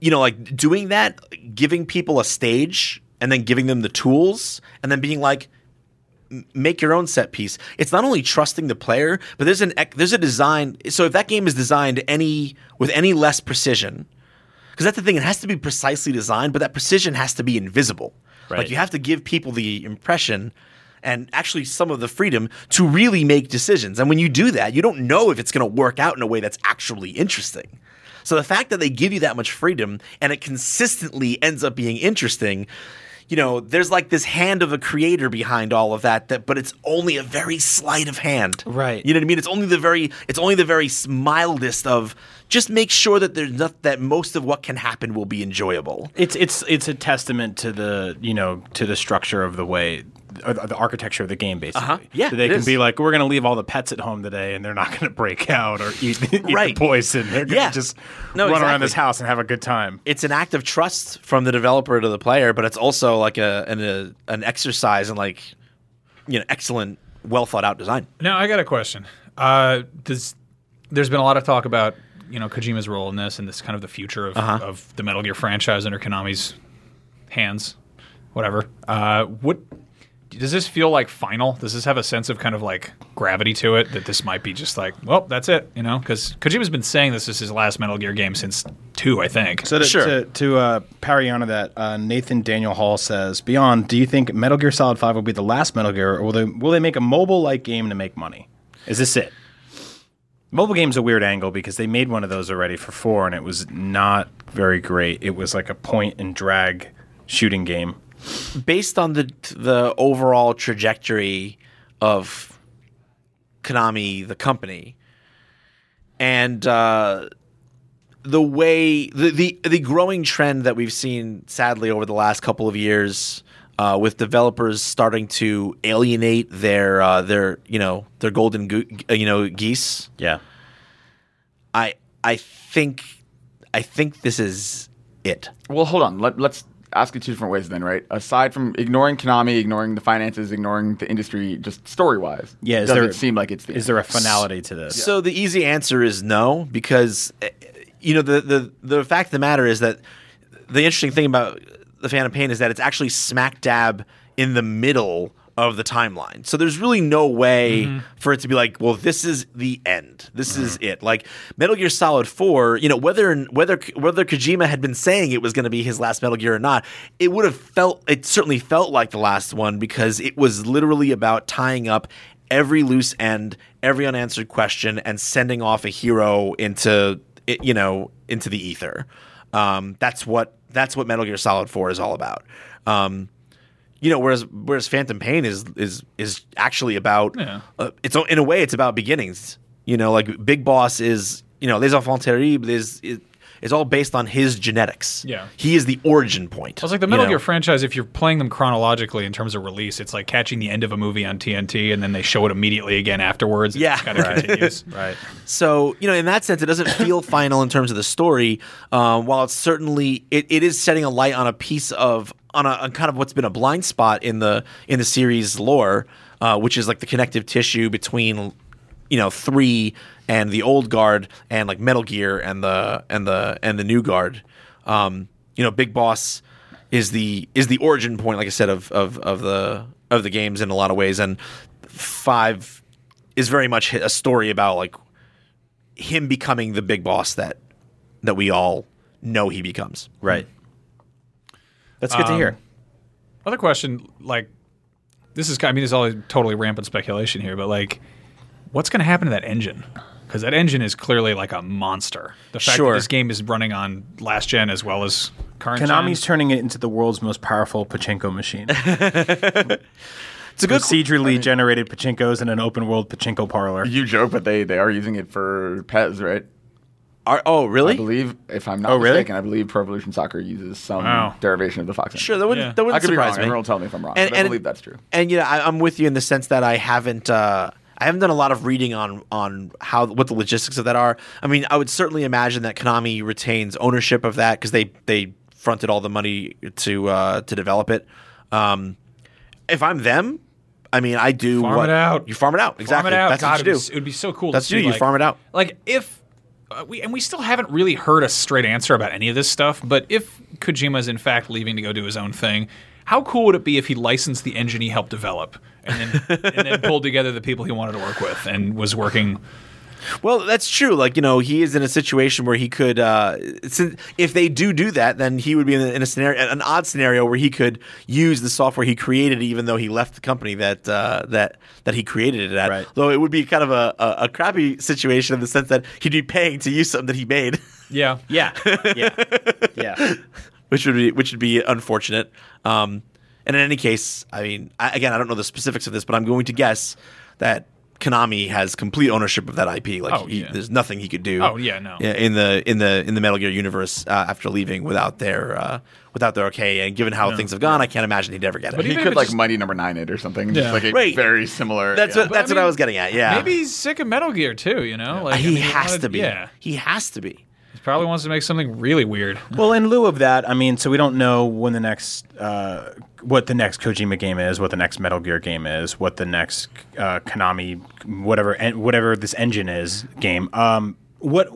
you know, like doing that, giving people a stage and then giving them the tools and then being like, "M- make your own set piece. It's not only trusting the player, but there's an there's a design. So if that game is designed any with any less precision, because that's the thing, it has to be precisely designed, but that precision has to be invisible. Right. Like you have to give people the impression and actually some of the freedom to really make decisions. And when you do that, you don't know if it's going to work out in a way that's actually interesting. So the fact that they give you that much freedom and it consistently ends up being interesting, you know, there's like this hand of a creator behind all of that, that but it's only a very sleight of hand. Right. You know what I mean? It's only the very it's only the very mildest of just make sure that there's not that most of what can happen will be enjoyable. It's it's it's a testament to the you know to the structure of the way the the architecture of the game basically. Uh-huh. Yeah, So they it can is. be like, we're going to leave all the pets at home today, and they're not going to break out or eat, eat Right. the poison. They're going to Yeah. just No, run around this house and have a good time. it's an act of trust from the developer to the player, but it's also like a an, a, an exercise in like you know excellent, well thought out design. Now I got a question. Uh, does there's been a lot of talk about you know Kojima's role in this and this kind of the future of, Uh-huh. of the Metal Gear franchise under Konami's hands, whatever. Uh, what does this feel like final? Does this have a sense of kind of like gravity to it that this might be just like, well, that's it, you know? Because Kojima's been saying this is his last Metal Gear game since two, I think. So to, Sure. to, to uh, parry onto that, uh, Nathan Daniel Hall says, "Beyond, do you think Metal Gear Solid Five will be the last Metal Gear, or will they will they make a mobile like game to make money? Is this it?" Mobile game's a weird angle because they made one of those already for four, and it was not very great. It was like a point and drag shooting game. Based on the the overall trajectory of Konami, the company, and uh, the way the, the the growing trend that we've seen, sadly, over the last couple of years, uh, with developers starting to alienate their uh, their you know their golden go- uh, you know geese. Yeah, I I think I think this is it. Well, hold on. Let, let's ask it two different ways then, right? Aside from ignoring Konami, ignoring the finances, ignoring the industry, just story wise, Yeah, is does there- it seem like it's the is there a finality to this? So the easy answer is no, because eh, you know the the the fact of the matter is that the interesting thing about the Phantom Pain is that it's actually smack dab in the middle of the timeline. So there's really no way for it to be like, well, this is the end. This is it. Like Metal Gear Solid 4, you know, whether whether whether Kojima had been saying it was going to be his last Metal Gear or not, it would have felt it certainly felt like the last one because it was literally about tying up every loose end, every unanswered question, and sending off a hero into you know into the ether. Um, that's what that's what Metal Gear Solid Four is all about. Um, you know, whereas whereas Phantom Pain is is is actually about Yeah. uh, it's in a way it's about beginnings. You know, like Big Boss is you know Les Enfants Terribles is is, is all based on his genetics. Yeah. he is the origin point. I was like the you Metal know? Gear franchise. If you're playing them chronologically in terms of release, it's like catching the end of a movie on TNT and then they show it immediately again afterwards. Yeah. just kind of continues. right. So you know, in that sense, it doesn't feel final in terms of the story. Um, while it's certainly it, it is setting a light on a piece of on a on kind of what's been a blind spot in the in the series lore, uh, which is like the connective tissue between you know three and the old guard and like Metal Gear and the and the and the new guard. Um, you know, Big Boss is the is the origin point, like I said, of of of the of the games in a lot of ways, and five is very much a story about like him becoming the big boss that that we all know he becomes. Right. That's good to Um, hear. Other question, like this is, I mean, this is all totally rampant speculation here, but like, what's going to happen to that engine? Because that engine is clearly like a monster. The fact Sure. that this game is running on last gen as well as current Konami's gen. turning it into the world's most powerful pachinko machine. It's a good Procedurally generated pachinkos in an open world pachinko parlor. You joke, but they, they are using it for PES, right? Are, oh, really? I believe, if I'm not Oh, really? mistaken, I believe Pro Evolution Soccer uses some Wow. derivation of the Fox. engine. Sure, that wouldn't Yeah. that I wouldn't could be wrong. surprise me. Everyone will tell me if I'm wrong. And- but I and- believe that's true. And yeah, I, I'm with you in the sense that I haven't uh, I haven't done a lot of reading on on how what the logistics of that are. I mean, I would certainly imagine that Konami retains ownership of that because they they fronted all the money to uh, to develop it. Um, if I'm them, I mean, I do Farm what it out. You farm it out Farm exactly. it out. That's God, what you it, do. would, it would be so cool That's to you. see. You like- farm it out. Like if uh, we and we still haven't really heard a straight answer about any of this stuff. But if Kojima is in fact leaving to go do his own thing, how cool would it be if he licensed the engine he helped develop and then and then pulled together the people he wanted to work with and was working? Well, that's true. Like you know, he is in a situation where he could, uh, if they do do that, then he would be in a, in a scenario, an odd scenario where he could use the software he created, even though he left the company that uh, that that he created it at. Right. Though it would be kind of a, a, a crappy situation in the sense that he'd be paying to use something that he made, Yeah, Yeah, yeah, yeah. which would be which would be unfortunate. Um, and in any case, I mean, I, again, I don't know the specifics of this, but I'm going to guess that. Konami has complete ownership of that IP. Like, Oh, he, yeah. there's nothing he could do. Oh, yeah, no. in the in the in the Metal Gear universe uh, after leaving without their uh, without their okay. And given how things have gone, I can't imagine he'd ever get it. But He could like just- Mighty Number Nine it or something. Yeah. Just like a Right. very similar. that's yeah. what that's I what I was getting at. Yeah, maybe he's sick of Metal Gear too. You know, like I he mean, has wanted- to be. Yeah, he has to be. He probably wants to make something really weird. Well, in lieu of that, I mean, so we don't know when the next, uh, what the next Kojima game is, what the next Metal Gear game is, what the next uh, Konami, whatever, en- whatever this engine is game. Um, what,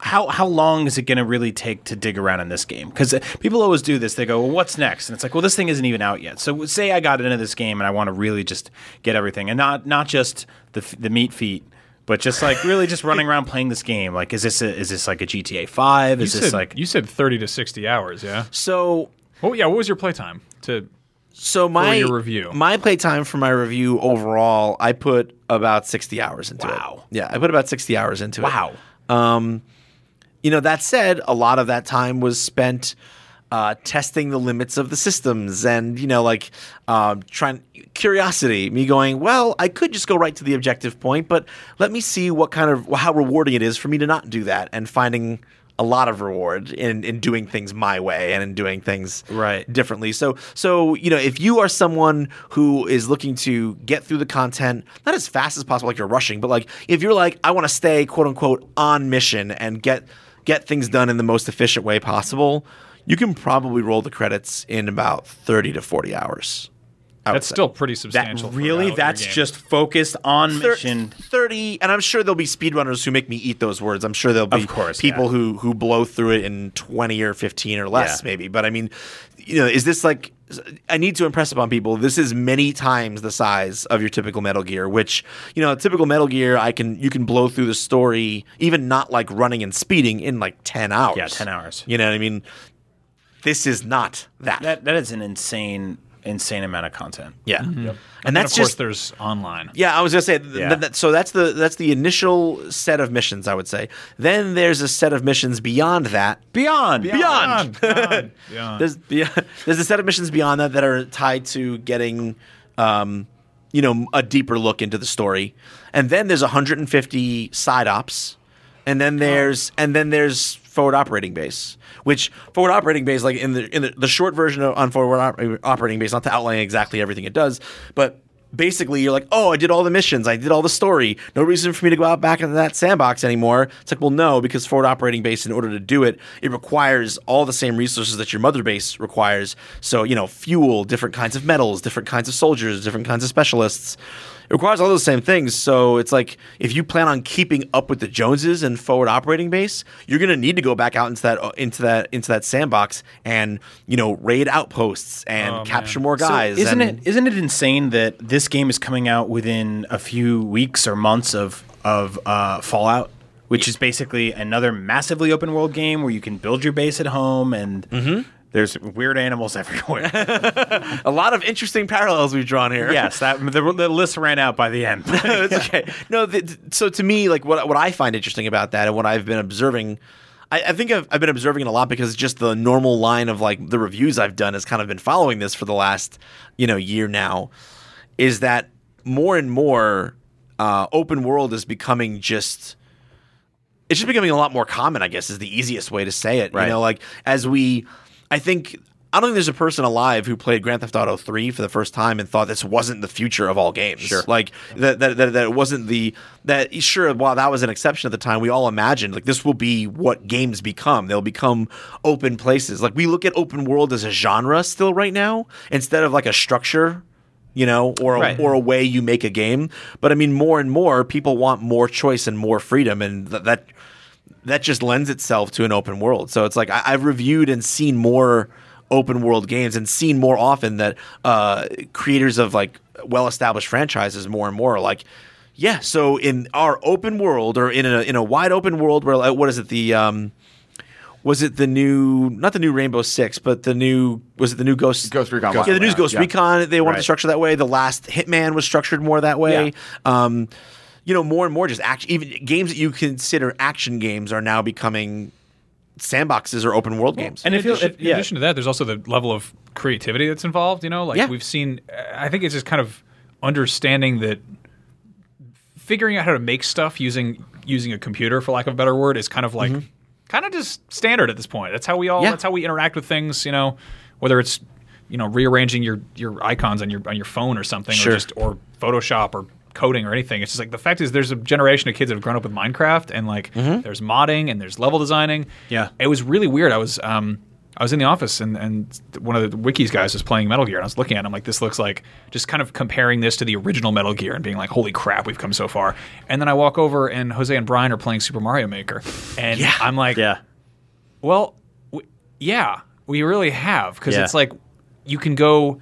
how, how long is it going to really take to dig around in this game? Because people always do this. They go, "Well, what's next?" And it's like, "Well, this thing isn't even out yet." So, say I got into this game and I want to really just get everything, and not not just the the meat feet. But just like really, just running around playing this game. Like, is this a, is this like a GTA Five? You Is said this like you said thirty to sixty hours. Yeah. So Oh yeah. What was your playtime? To so my your review. my playtime for my review overall, I put about sixty hours into Wow. it. Yeah, I put about sixty hours into it. Wow. Um, you know, that said, a lot of that time was spent uh, testing the limits of the systems and, you know, like um, trying curiosity, me going, well, I could just go right to the objective point, but let me see what kind of how rewarding it is for me to not do that and finding a lot of reward in, in doing things my way and in doing things Right. differently. So so you know, if you are someone who is looking to get through the content not as fast as possible, like you're rushing, but like if you're like, I want to stay quote unquote on mission and get get things done in the most efficient way possible, you can probably roll the credits in about thirty to forty hours. That's say. still pretty substantial. for a really? That's just focused on Thir- mission. 30 and i'm sure there'll be speedrunners who make me eat those words i'm sure there'll be Of course, people yeah. who who blow through it in 20 or 15 or less Yeah. maybe but i mean you know is this like i need to impress upon people this is many times the size of your typical metal gear which you know typical metal gear i can you can blow through the story even not like running and speeding in like 10 hours Yeah, 10 hours. you know what i mean this is not that, That that is an insane, insane amount of content. yeah and, And that's of course, just there's online. Yeah, I was gonna say. Th- Yeah. th- that- so that's the that's the initial set of missions. I would say. Then there's a set of missions beyond that. Beyond, Beyond. Beyond. Beyond. There's beyond, there's a set of missions beyond that that are tied to getting, um, you know, a deeper look into the story. And then there's 150 side ops, and then there's and then there's forward operating base. Which forward operating base, like in the in the, the short version of on forward op- operating base, not to outline exactly everything it does, but basically you're like, oh, I did all the missions, I did all the story. No reason for me to go out back into that sandbox anymore. It's like, well, no, because forward operating base, in order to do it, it requires all the same resources that your mother base requires. So you know, fuel, different kinds of metals, different kinds of soldiers, different kinds of specialists. It requires all those same things. So it's like if you plan on keeping up with the Joneses and forward operating base, you're going to need to go back out into that into that into that sandbox and you know raid outposts and Oh, capture man. more guys. So isn't and- it isn't it insane that this game is coming out within a few weeks or months of of uh, Fallout, which is basically another massively open world game where you can build your base at home and Mm-hmm. There's weird animals everywhere. a lot of interesting parallels we've drawn here? yes, that the, the list ran out by the end. it's okay. No, th- th- so to me, like what what I find interesting about that, and what I've been observing, I, I think I've, I've been observing it a lot because just the normal line of like the reviews I've done has kind of been following this for the last you know year now, is that more and more uh, open world is becoming just it's just becoming a lot more common, I guess, is the easiest way to say it. Right. You know, like as we, I think, I don't think there's a person alive who played Grand Theft Auto 3 for the first time and thought this wasn't the future of all games. Sure. Like that, that, that, that it wasn't the, that sure, while that was an exception at the time, we all imagined like this will be what games become. They'll become open places. Like we look at open world as a genre still right now instead of like a structure you know, or a, Right. or a way you make a game. But I mean, more and more people want more choice and more freedom, and th- that that just lends itself to an open world. So it's like I, I've reviewed and seen more open world games and seen more often that uh, creators of like well established franchises more and more are like. Yeah, so in our open world, or in a in a wide open world, where like, what is it? The um, was it the new not the new Rainbow Six, but the new was it the new Ghost Ghost Recon Yeah, the new Ghost yeah. Recon. They wanted to structure that way. The last Hitman was structured more that way. Um, you know, more and more just action. Even games that you consider action games are now becoming sandboxes or open world games. And in if you, addition, if, in yeah, addition to that, there's also the level of creativity that's involved. You know, like Yeah. we've seen. I think it's just kind of understanding that figuring out how to make stuff using using a computer, for lack of a better word, is kind of like kind of just standard at this point. That's how we all. Mm-hmm. Yeah. That's how we interact with things. You know, whether it's you know rearranging your your icons on your on your phone or something, Sure. or just or Photoshop or coding or anything. It's just like the fact is there's a generation of kids that have grown up with Minecraft and like Mm-hmm. there's modding and there's level designing. Yeah. It was really weird. I was um I was in the office and, and one of the wikis guys was playing Metal Gear and I was looking at him like this looks like just kind of comparing this to the original Metal Gear and being like holy crap we've come so far. And then I walk over and Jose and Brian are playing Super Mario Maker and yeah. I'm like yeah, well, w- yeah, we really have because Yeah. it's like you can go,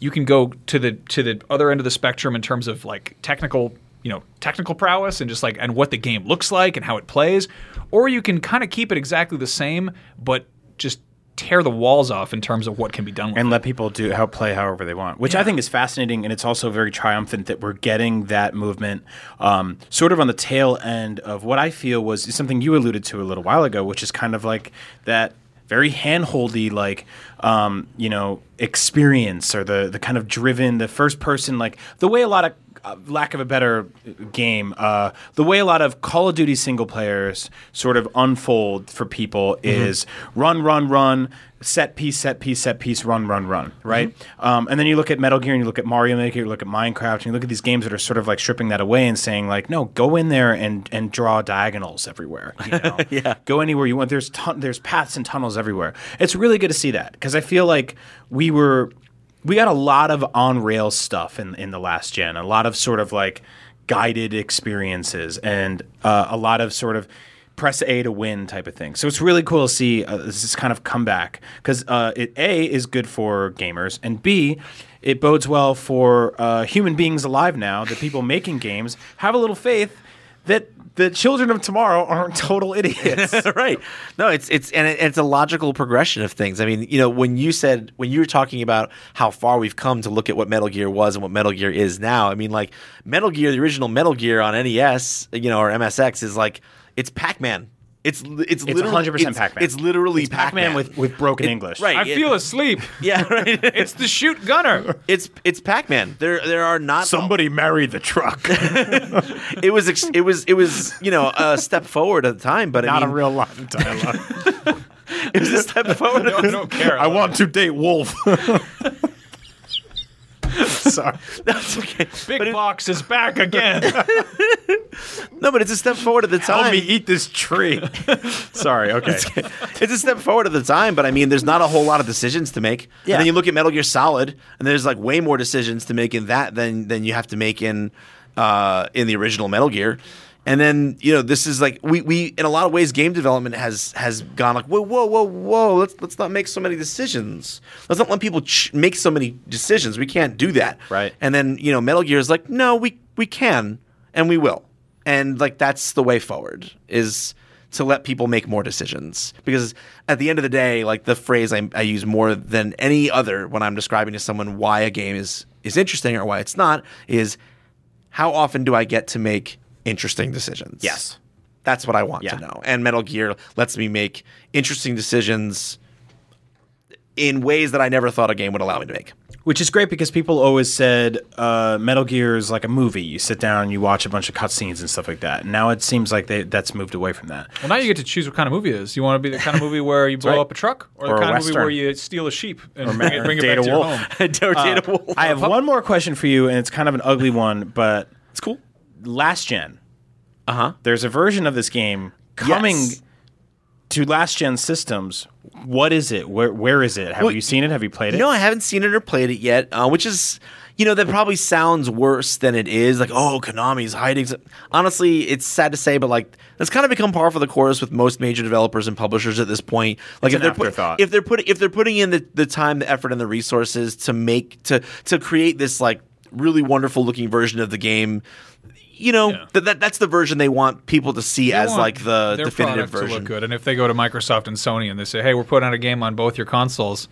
you can go to the to the other end of the spectrum in terms of like technical, you know, technical prowess and just like and what the game looks like and how it plays, or you can kind of keep it exactly the same, but just tear the walls off in terms of what can be done with and it. let people do how play however they want, which I think is fascinating, and it's also very triumphant that we're getting that movement, um, sort of on the tail end of what I feel was something you alluded to a little while ago, which is kind of like that very handholdy, like um, you know, experience or the the kind of driven, the first person, like the way a lot of uh, lack of a better game, uh, the way a lot of Call of Duty single players sort of unfold for people is run, run, run, set piece, set piece, set piece, run, run, run, right? Um, and then you look at Metal Gear and you look at Mario Maker, you look at Minecraft, and you look at these games that are sort of like stripping that away and saying like, no, go in there and and draw diagonals everywhere. You know? yeah. Go anywhere you want. There's ton- there's paths and tunnels everywhere. It's really good to see that because I feel like we were we got a lot of on rail stuff in in the last gen, a lot of sort of like guided experiences, and uh, a lot of sort of press A to win type of thing. So it's really cool to see uh, this kind of comeback because uh, it A is good for gamers, and B it bodes well for uh, human beings alive now. The people making games have a little faith that the children of tomorrow aren't total idiots. right. No, it's it's and it, it's a logical progression of things. I mean, you know, when you said when you were talking about how far we've come to look at what Metal Gear was and what Metal Gear is now, I mean, like Metal Gear, the original Metal Gear on NES, you know, or MSX is like it's Pac-Man. It's it's, literally 100% Pac-Man. It's literally It's Pac-Man with, with broken It- English. right. I it- feel asleep. Yeah, right. it's the shoot gunner. it's it's Pac-Man. There there are not Somebody marry the truck. It was ex- it was it was you know a step forward at the time, but I Not mean, a real line of dialogue. it was a step forward. I don't care. I want to date Wolf. Sorry. That's okay. Big it- box is back again. no, but it's a step forward at the time. Help me eat this tree. Sorry. Okay. it's a step forward at the time, but I mean, there's not a whole lot of decisions to make. Yeah. And then you look at Metal Gear Solid, and there's like way more decisions to make in that than than you have to make in uh, in the original Metal Gear. And then you know, this is like we we in a lot of ways, game development has has gone like whoa whoa whoa whoa. Let's let's not make so many decisions. Let's not let people ch- make so many decisions. We can't do that. Right. And then you know, Metal Gear is like, no, we we can and we will. And like that's the way forward is to let people make more decisions because at the end of the day like the phrase I, I use more than any other when i'm describing to someone why a game is is interesting or why it's not is how often do i get to make interesting decisions Yes. that's what i want Yeah. to know and metal gear lets me make interesting decisions in ways that i never thought a game would allow me to make Which is great because people always said uh, Metal Gear is like a movie. You sit down and you watch a bunch of cutscenes and stuff like that. Now it seems like they, that's moved away from that. Well, now you get to choose what kind of movie it is. You want to be the kind of movie where you blow right. up a truck, or, Or the kind of movie where you steal a sheep and bring it, bring it back Data to your home. Or Data Wolf. I have one more question for you, and it's kind of an ugly one, but it's cool last gen, uh-huh there's a version of this game coming Yes. to last gen systems. What is it? Where where is it? Have Well, you seen it? Have you played it? No, I haven't seen it or played it yet, uh, which is, you know that probably sounds worse than it is. Like, oh, Konami's hiding. Honestly, it's sad to say, but like that's kind of become par for the course with most major developers and publishers at this point. Like, It's if they're put, if they're putting if they're putting in the, the time, the effort, and the resources to make to to create this like really wonderful looking version of the game. You know Yeah. that, that that's the version they want people to see They as like the their definitive product to version. look good. And if they go to Microsoft and Sony and they say, "Hey, we're putting out a game on both your consoles,"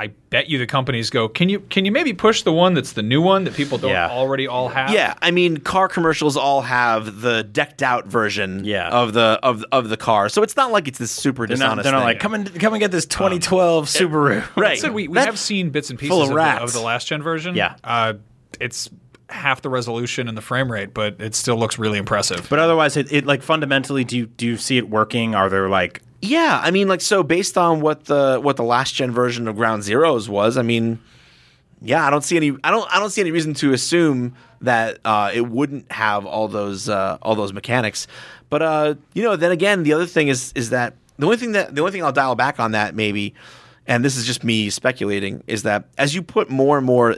I bet you the companies go, "Can you can you maybe push the one that's the new one that people don't Yeah. already all have?" Yeah, I mean, car commercials all have the decked out version Yeah. of the of of the car, so it's not like it's this super They're not, dishonest. they're not thing. like come and come and get this 2012 Subaru. right. said we, we That- have seen bits and pieces of, of the, of the last gen version. Yeah. uh, it's half the resolution and the frame rate, but it still looks really impressive. But otherwise, it, it like fundamentally, do you do you see it working? Are there like Yeah, I mean, like so based on what the what the last gen version of Ground Zeroes was, I mean, yeah, I don't see any, I don't, I don't see any reason to assume that uh, it wouldn't have all those uh, all those mechanics. But uh, you know, then again, the other thing is is that the only thing that the only thing I'll dial back on that maybe, and this is just me speculating, is that as you put more and more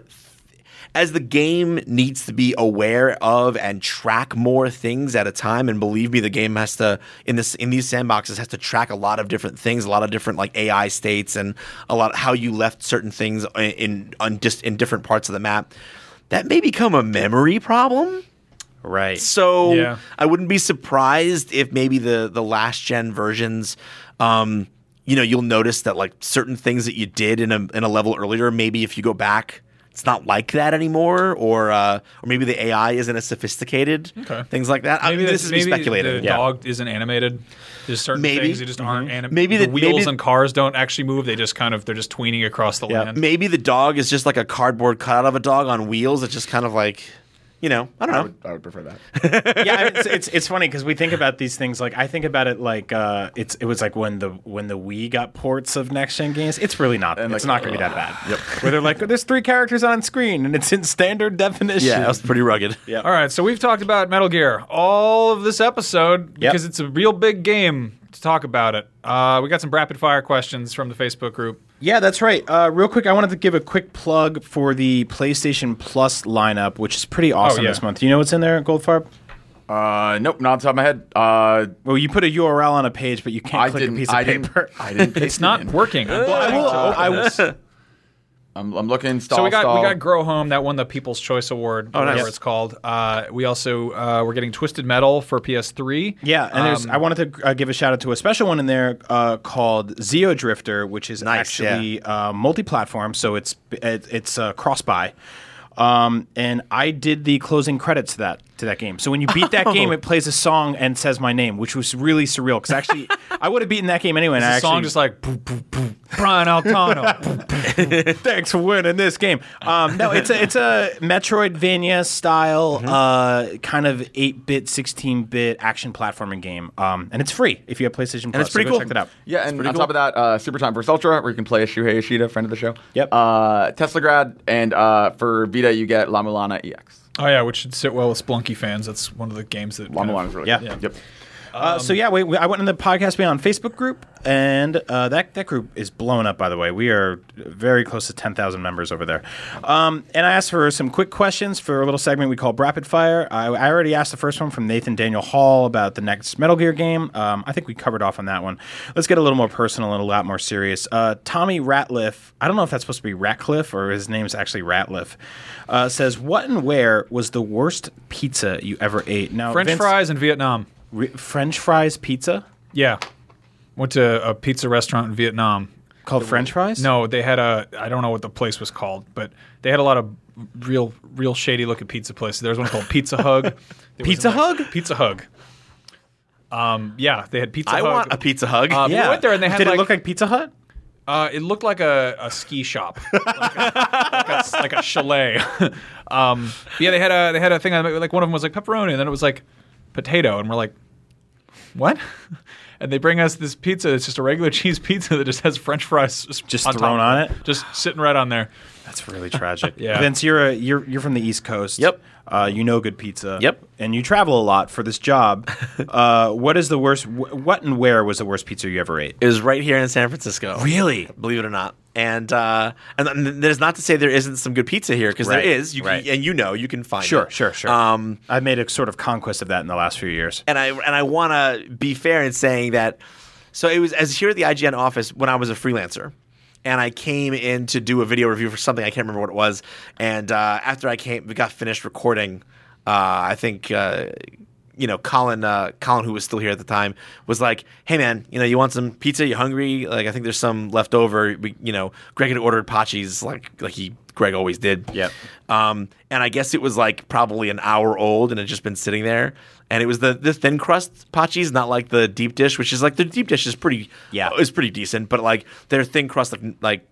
as the game needs to be aware of and track more things at a time and believe me the game has to in this in these sandboxes has to track a lot of different things a lot of different like ai states and a lot how you left certain things in, in on just in different parts of the map that may become a memory problem right? so Yeah. I wouldn't be surprised if maybe the the last gen versions, um, you know, you'll notice that like certain things that you did in a in a level earlier, maybe if you go back, it's not like that anymore, or uh, or maybe the AI isn't as sophisticated. Okay. Things like that. I Maybe mean, this is maybe speculating. The Yeah. dog isn't animated. There's certain Maybe. things that just aren't animated. Maybe the the- wheels maybe- and cars don't actually move. They just kind of they're just tweening across the Yeah. land. Maybe the dog is just like a cardboard cutout of a dog on wheels. It's just kind of like, you know, I don't I know. would, I would prefer that. yeah, I mean, it's, it's it's funny because we think about these things like I think about it like uh, it's it was like when the when the Wii got ports of next gen games. It's really not. And, it's like, not going to be that bad. Yep. Where they're like, there's three characters on screen and it's in standard definition. Yeah, that was pretty rugged. Yeah. All right, so we've talked about Metal Gear all of this episode Yep. because it's a real big game to talk about it. Uh, we got some rapid fire questions from the Facebook group. Yeah, that's right. Uh, real quick, I wanted to give a quick plug for the PlayStation Plus lineup, which is pretty awesome yeah. this month. Do you know what's in there, Goldfarb? Uh, nope, not on top of my head. Uh, Well, you put a URL on a page, but you can't I click a piece of I paper. didn't. I didn't. It's not working. I'm I will. to I will. This. I'm, I'm looking. Stall, So we got stall. we got Grow Home that won the People's Choice Award, Oh, nice. whatever it's called. Uh, we also uh, we're getting Twisted Metal for PS3. Yeah, and there's. Um, I wanted to uh, give a shout out to a special one in there uh, called Xeodrifter, which is Nice, actually uh, multi-platform, so it's it, it's uh, cross-buy. Um, and I did the closing credits to that to that game. So when you beat that Oh. game, it plays a song and says my name, which was really surreal. Because actually, I would have beaten that game anyway. And I the song just like boop, boop, boop, Brian Altano. thanks for winning this game. Um, no, it's a it's a Metroidvania style, uh, kind of eight bit, sixteen bit action platforming game, um, and it's free if you have PlayStation Plus. it's pretty so go cool. Check it out. Yeah, and on top of that, uh, Super Time vs. Ultra, where you can play as Shuhei Yoshida, friend of the show. Yep. Uh, Teslagrad, and uh, for Vita, you get La-Mulana EX. Oh yeah, which should sit well with Spelunky fans. That's one of the games that kind of- Mulana's really Yeah. good. Yep. Uh, so yeah, we, we, I went in the podcast beyond Facebook group, and uh, that that group is blown up. By the way, we are very close to ten thousand members over there. Um, and I asked for some quick questions for a little segment we call Rapid Fire. I, I already asked the first one from Nathan Daniel Hall about the next Metal Gear game. Um, I think we covered off on that one. Let's get a little more personal and a lot more serious. Uh, Tommy Ratliff, I don't know if that's supposed to be Ratcliffe or his name's actually Ratliff, uh, says, "What and where was the worst pizza you ever ate?" Now, French Vince- fries in Vietnam. Re- French fries pizza Yeah, went to a pizza restaurant in Vietnam. called French fries. No, they had a I don't know what the place was called, but they had a lot of real real shady looking pizza places. There was one called Pizza Hug. There was Pizza one- Hug? Pizza Hug. Um, yeah, they had Pizza I Hug. want a pizza hug. Um, we went there and they had Did like, it look like Pizza Hut? Uh, it looked like a, a ski shop, like a, like a, like a chalet. um, yeah, they had a they had a thing. on- Like one of them was like pepperoni, and then it was like potato, and we're like, what? And they bring us this pizza. It's just a regular cheese pizza that just has French fries Just on thrown of on it? just sitting right on there. That's really tragic. Yeah. Vince, you're a, you're you're from the East Coast. Yep. Uh, you know good pizza. Yep. And you travel a lot for this job. uh, what is the worst? Wh- what and where was the worst pizza you ever ate? It was right here in San Francisco. Really? Believe it or not. And uh, and, and there's not to say there isn't some good pizza here because Right, there is. You right. can, and you know you can find Sure, it. sure, sure. Um, I've made a sort of conquest of that in the last few years. and I and I want to be fair in saying that. So it was as here at the IGN office when I was a freelancer, and I came in to do a video review for something I can't remember what it was. And uh, after I came, we got finished recording. Uh, I think. Uh, you know, Colin, uh, Colin, who was still here at the time, was like, "Hey, man, you know, you want some pizza? You hungry? Like, I think there's some left over. We, you know, Greg had ordered Patxi's, like, like he Greg always did. Yep. Um, and I guess it was like probably an hour old and had just been sitting there. And it was the the thin crust Patxi's, not like the deep dish, which is like the deep dish is pretty Yeah. is pretty decent, but like their thin crust like, like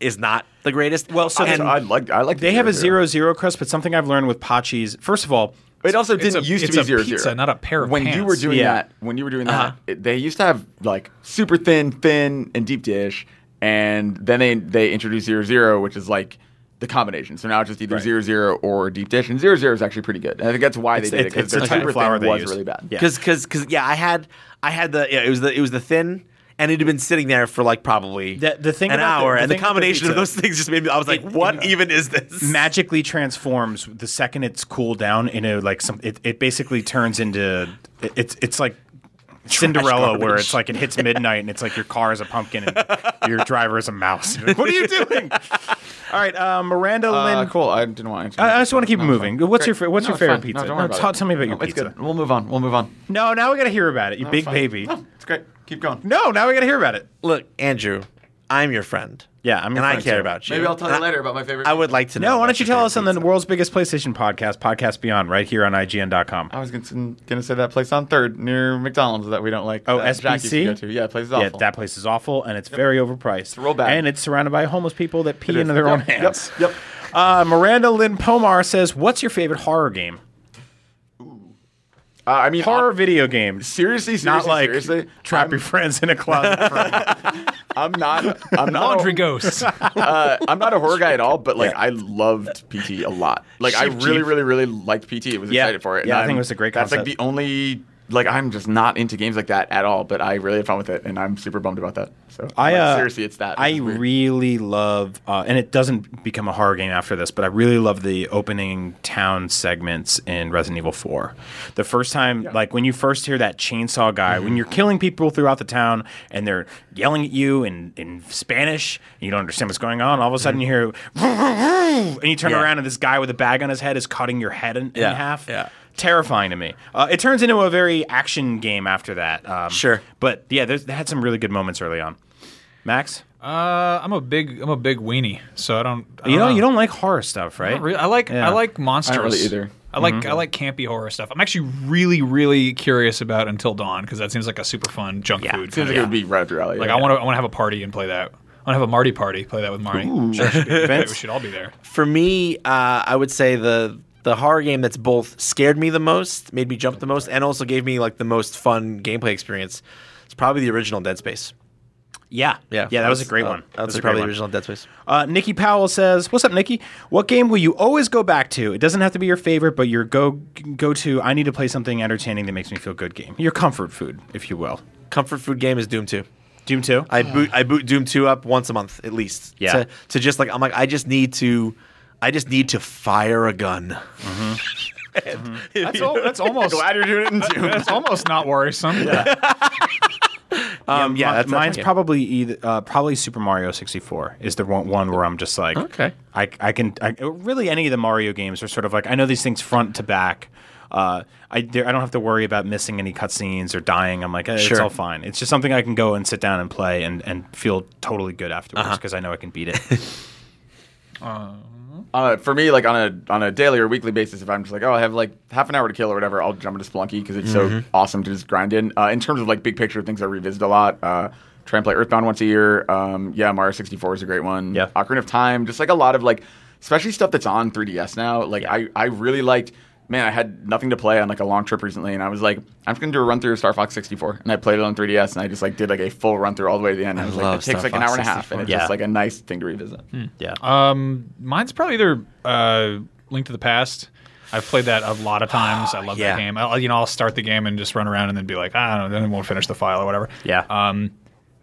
is not the greatest. Well, so and, then- I like I like. They the have a zero. zero zero crust, but something I've learned with Patxi's. First of all, It also didn't a- used it's to a be zero pizza, zero. not a pair of when you were doing Yeah. that, when you were doing that, Uh-huh. it, they used to have like super thin, thin, and deep dish, and then they they introduced zero zero, which is like the combination. So now it's just either zero zero or deep dish, and zero zero is actually pretty good. And I think that's why It's- they did it because it's the type of super flour thin was use. really bad. Yeah. because because because yeah, I had I had the yeah, it was the it was the thin. And it had been sitting there for like probably The- the thing an about the- hour, the and the combination of those things just made me. I was like, It- "What it- even is this?" magically transforms the second it's cooled down into like some. It, it basically turns into it- it's it's like Cinderella, where it's like it hits midnight and it's like your car is a pumpkin and your driver is a mouse. Like, what are you doing? All right, uh, Miranda Uh, Lynn. cool. I didn't want to. I- I just wanna keep No, moving. fine. What's your Great. fa- what's No, your favorite fine. pizza? No, don't No, worry about tell- it. tell me about your it's pizza. good. We'll move on. We'll move on. No, now we got to hear about it. You No, big fine. baby. No, it's great. Keep going. No, now we got to hear about it. Look, Andrew, I'm your friend. Yeah, I'm your and I friend, care too. about you. Maybe I'll tell you And I- later about my favorite. I would like to know. No, why about don't you your tell favorite us on the pizza. world's biggest PlayStation podcast, Podcast Beyond, right here on IGN.com. I was gonna, gonna say that place on Third near McDonald's that we don't like. Oh, that Jack used to SBC? go to. Yeah, place is Yeah, awful. that place is awful, and it's very overpriced. real bad. And it's surrounded by homeless people that pee into their Yep, own hands. Yep. Yep. Uh, Miranda Lynn Pomar says, "What's your favorite horror game? Uh, I mean, Horror I'm- video game, seriously, seriously, not like seriously. trap I'm, your friends in a closet." I'm not. I'm not. Laundry a, ghosts. uh, I'm not a horror guy at all, but like I loved PT a lot. Like I really, Jeep. really, really liked PT. I was Yeah. excited for it. Yeah, and I think I'm- it was a great That's like the only. Like I'm just not into games like that at all, but I really had fun with it, and I'm super bummed about that. So I like, uh, seriously, it's that. I weird. really love, uh, and it doesn't become a horror game after this, but I really love the opening town segments in Resident Evil Four. The first time, like when you first hear that chainsaw guy, Mm-hmm. when you're killing people throughout the town and they're yelling at you in in Spanish, and you don't understand what's going on. All of a sudden, you hear, and you turn Yeah. around and this guy with a bag on his head is cutting your head in, in Yeah, half. yeah. Terrifying to me. Uh, it turns into a very action game after that. Um, Sure. but yeah, there's, they had some really good moments early on. Max, Uh, I'm a big I'm a big weenie, so I don't. I you don't know, you don't like horror stuff, right? Not really. I like Yeah. I like monsters. really either. I like I like campy horror stuff. I'm actually really really curious about Until Dawn because that seems like a super fun junk food. Seems kinda like it would be right up your alley. Like yeah. I want to I want to have a party and play that. I want to have a Marty party, play that with Marty. Sure, should we should all be there. For me, uh, I would say the the horror game that's both scared me the most, made me jump the most, and also gave me like the most fun gameplay experience. It's probably the original Dead Space. Yeah, Yeah, yeah, that was a great uh, one. That's a great probably the original Dead Space. Uh, Nikki Powell says, "What's up, Nikki? What game will you always go back to? It doesn't have to be your favorite, but your go go to. I need to play something entertaining that makes me feel good. Game, your comfort food, if you will. Comfort food game is Doom 2. Doom Two. I boot I boot Doom 2 up once a month at least. Yeah. To, to just like I'm like I just need to I just need to fire a gun. That's, al- that's almost Glad you're doing it in June. that's almost not worrisome. Um, yeah, that's mine's that's- probably either uh, probably Super Mario 64 is the one, one where I'm just like, Okay. I I can I, really any of the Mario games are sort of like I know these things front to back. Uh, I I don't have to worry about missing any cutscenes or dying. I'm like, eh, it's all fine. It's just something I can go and sit down and play and, and feel totally good afterwards Uh-huh. because I know I can beat it. Uh, for me, like on a on a daily or weekly basis, if I'm just like, oh, I have like half an hour to kill or whatever, I'll jump into Spelunky because it's Mm-hmm. so awesome to just grind in. Uh, in terms of like big picture things, I revisit a lot. Uh, try and play Earthbound once a year. Um, yeah, Mario 64 is a great one. Yeah. Ocarina of Time, just like a lot of like, especially stuff that's on 3DS now. Like I I really liked man, I had nothing to play on like a long trip recently, and I was like, I'm just gonna do a run through of Star Fox 64, and I played it on 3DS, and I just like did like a full run through all the way to the end. And I was like, love it takes Star like an Fox hour and a half, 64. and it's Yeah. just like a nice thing to revisit. Yeah. Um, mine's probably either uh, Link to the Past. I've played that a lot of times. I love Yeah. that game. I'll, you know, I'll start the game and just run around and then be like, I don't know, then I won't finish the file or whatever. Yeah. Um,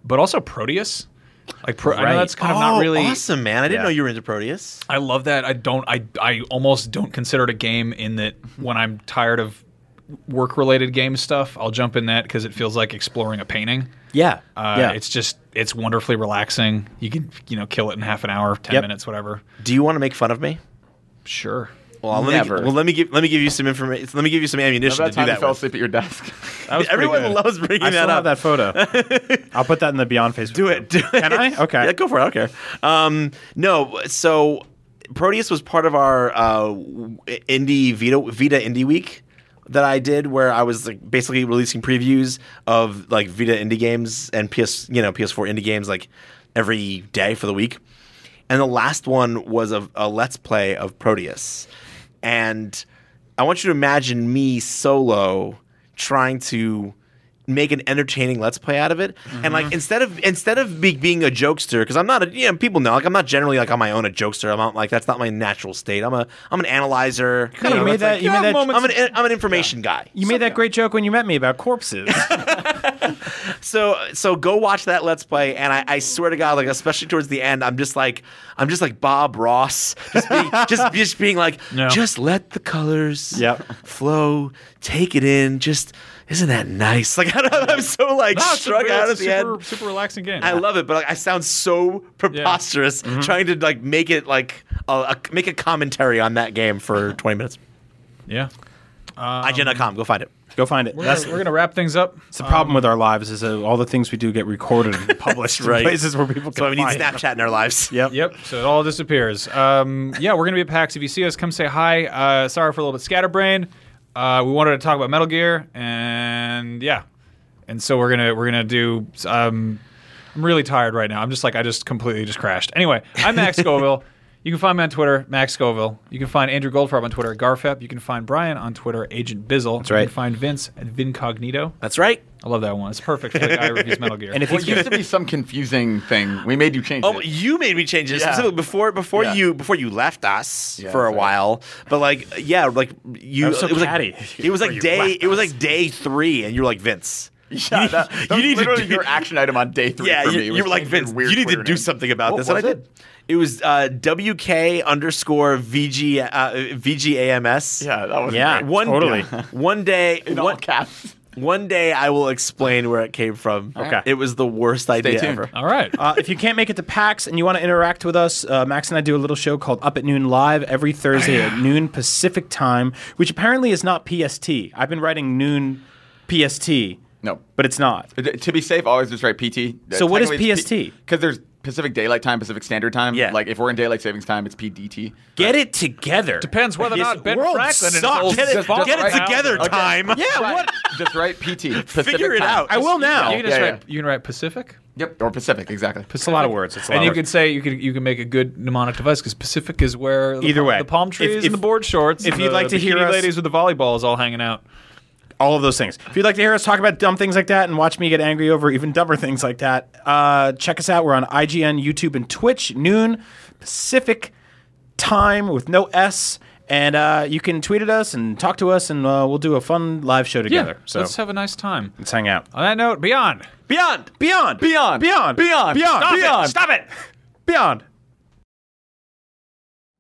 but also Proteus. Like, Pro- I know that's kind of oh, not really. awesome, man! I didn't Yeah. know you were into Proteus. I love that. I don't. I I almost don't consider it a game in that when I'm tired of work related game stuff, I'll jump in that because it feels like exploring a painting. yeah. Uh, yeah. It's just it's wonderfully relaxing. You can you know kill it in half an hour, ten Yep. minutes, whatever. Do you want to make fun of me? Sure. Well, let me, Never. well, let me give let me give you some information. Let me give you some ammunition Remember to do time you that. fell with. asleep at your desk? That was pretty Everyone good. loves bringing I that still up. have that photo. I'll put that in the Beyond Facebook. Do it. Do it. Can I? Okay. Yeah, go for it. I don't care. Um, no, so Proteus was part of our uh, indie Vita Vita Indie Week that I did, where I was like basically releasing previews of like Vita indie games and PS, you know, PS4 indie games like every day for the week. And the last one was a, a let's play of Proteus, and I want you to imagine me solo trying to make an entertaining let's play out of it and like mm-hmm. instead of instead of be, being a jokester because i'm not a you know people know like i'm not generally like on my own a jokester i'm not like that's not my natural state i'm a i'm an analyzer you know, made that's that. You like- made that. I'm an, I'm an information guy. You made that great joke when you met me about corpses. So so go watch that let's play, and I, I swear to God, like especially towards the end, I'm just like I'm just like Bob Ross, just being just just being like, No. just let the colors Yep. flow, take it in, just isn't that nice? Like I don't, I'm so like No, it's struck it's out a at the super, end. super relaxing game. I love it, but like I sound so preposterous Mm-hmm. trying to like make it like a, a, make a commentary on that game for 20 minutes. yeah. IGN.com, go find it. Go find it. We're, That's gonna, we're gonna wrap things up. It's the problem with our lives is that all the things we do get recorded and published in Right. places where people can So we need find it. Snapchat in our lives. Yep. Yep. So it all disappears. Um, yeah, we're gonna be at PAX. If you see us, come say hi. Uh, sorry for a little bit scatterbrain. Uh, we wanted to talk about Metal Gear, and yeah, and so we're gonna we're gonna do. Um, I'm really tired right now. I'm just like I just completely just crashed. Anyway, I'm Max Scoville. You can find me on Twitter, Max Scoville. You can find Andrew Goldfarb on Twitter, Garfep. You can find Brian on Twitter, Agent Bizzle. That's right. You can find Vince at Vincognito. That's right. I love that one. It's perfect for the guy who reviews Metal Gear. And if Well, it used to be some confusing thing. We made you change it. Oh, it. you made me change it Yeah. specifically before before Yeah. you before you left us Yeah, for a right. while. But like, yeah, like you, That was so it was catty. like it was like day it was like day three, and you're like Vince. Yeah, that, that you was need to do- your action item on day three Yeah, for you, me. you were like Vince. weird You need to do name. something about What this, and I did. It was uh, WK underscore VG uh, VGAMS. Yeah, that was Yeah. great. One Totally. One day, in all one, caps. one day, I will explain where it came from. Okay. It was the worst idea tuned. ever. all right. Uh, if you can't make it to PAX and you want to interact with us, uh, Max and I do a little show called Up at Noon Live every Thursday at noon Pacific time, which apparently is not PST. I've been writing noon PST, No. but it's not. Uh, To be safe, always just write PT. So what is PST? Because there's Pacific Daylight Time, Pacific Standard Time. Yeah. Like if we're in daylight savings time, it's PDT. Get it together. Depends whether or not Ben world Franklin and his sucks. old Get it, Just- font get it right now- together, Okay. time. Yeah, what? Just write PT. Pacific Figure it time. out. I will now. You can just Yeah, write. yeah. You can write Pacific. Yep. Or Pacific, exactly. It's a lot of words. It's a lot And of you words. could say you could you can make a good mnemonic device because Pacific is where the, Either palm- way. the palm trees If- and the board shorts. if you'd the like to hear bikini us- ladies with the volleyballs all hanging out. All of those things. If you'd like to hear us talk about dumb things like that and watch me get angry over even dumber things like that, uh, check us out. We're on IGN, YouTube, and Twitch, noon Pacific time with no S. And uh, you can tweet at us and talk to us, and uh, we'll do a fun live show together. so let's have a nice time. let's hang out. On that note, beyond. Beyond. Beyond, Beyond. beyond, Beyond. beyond, Stop it. beyond. Stop it. Beyond.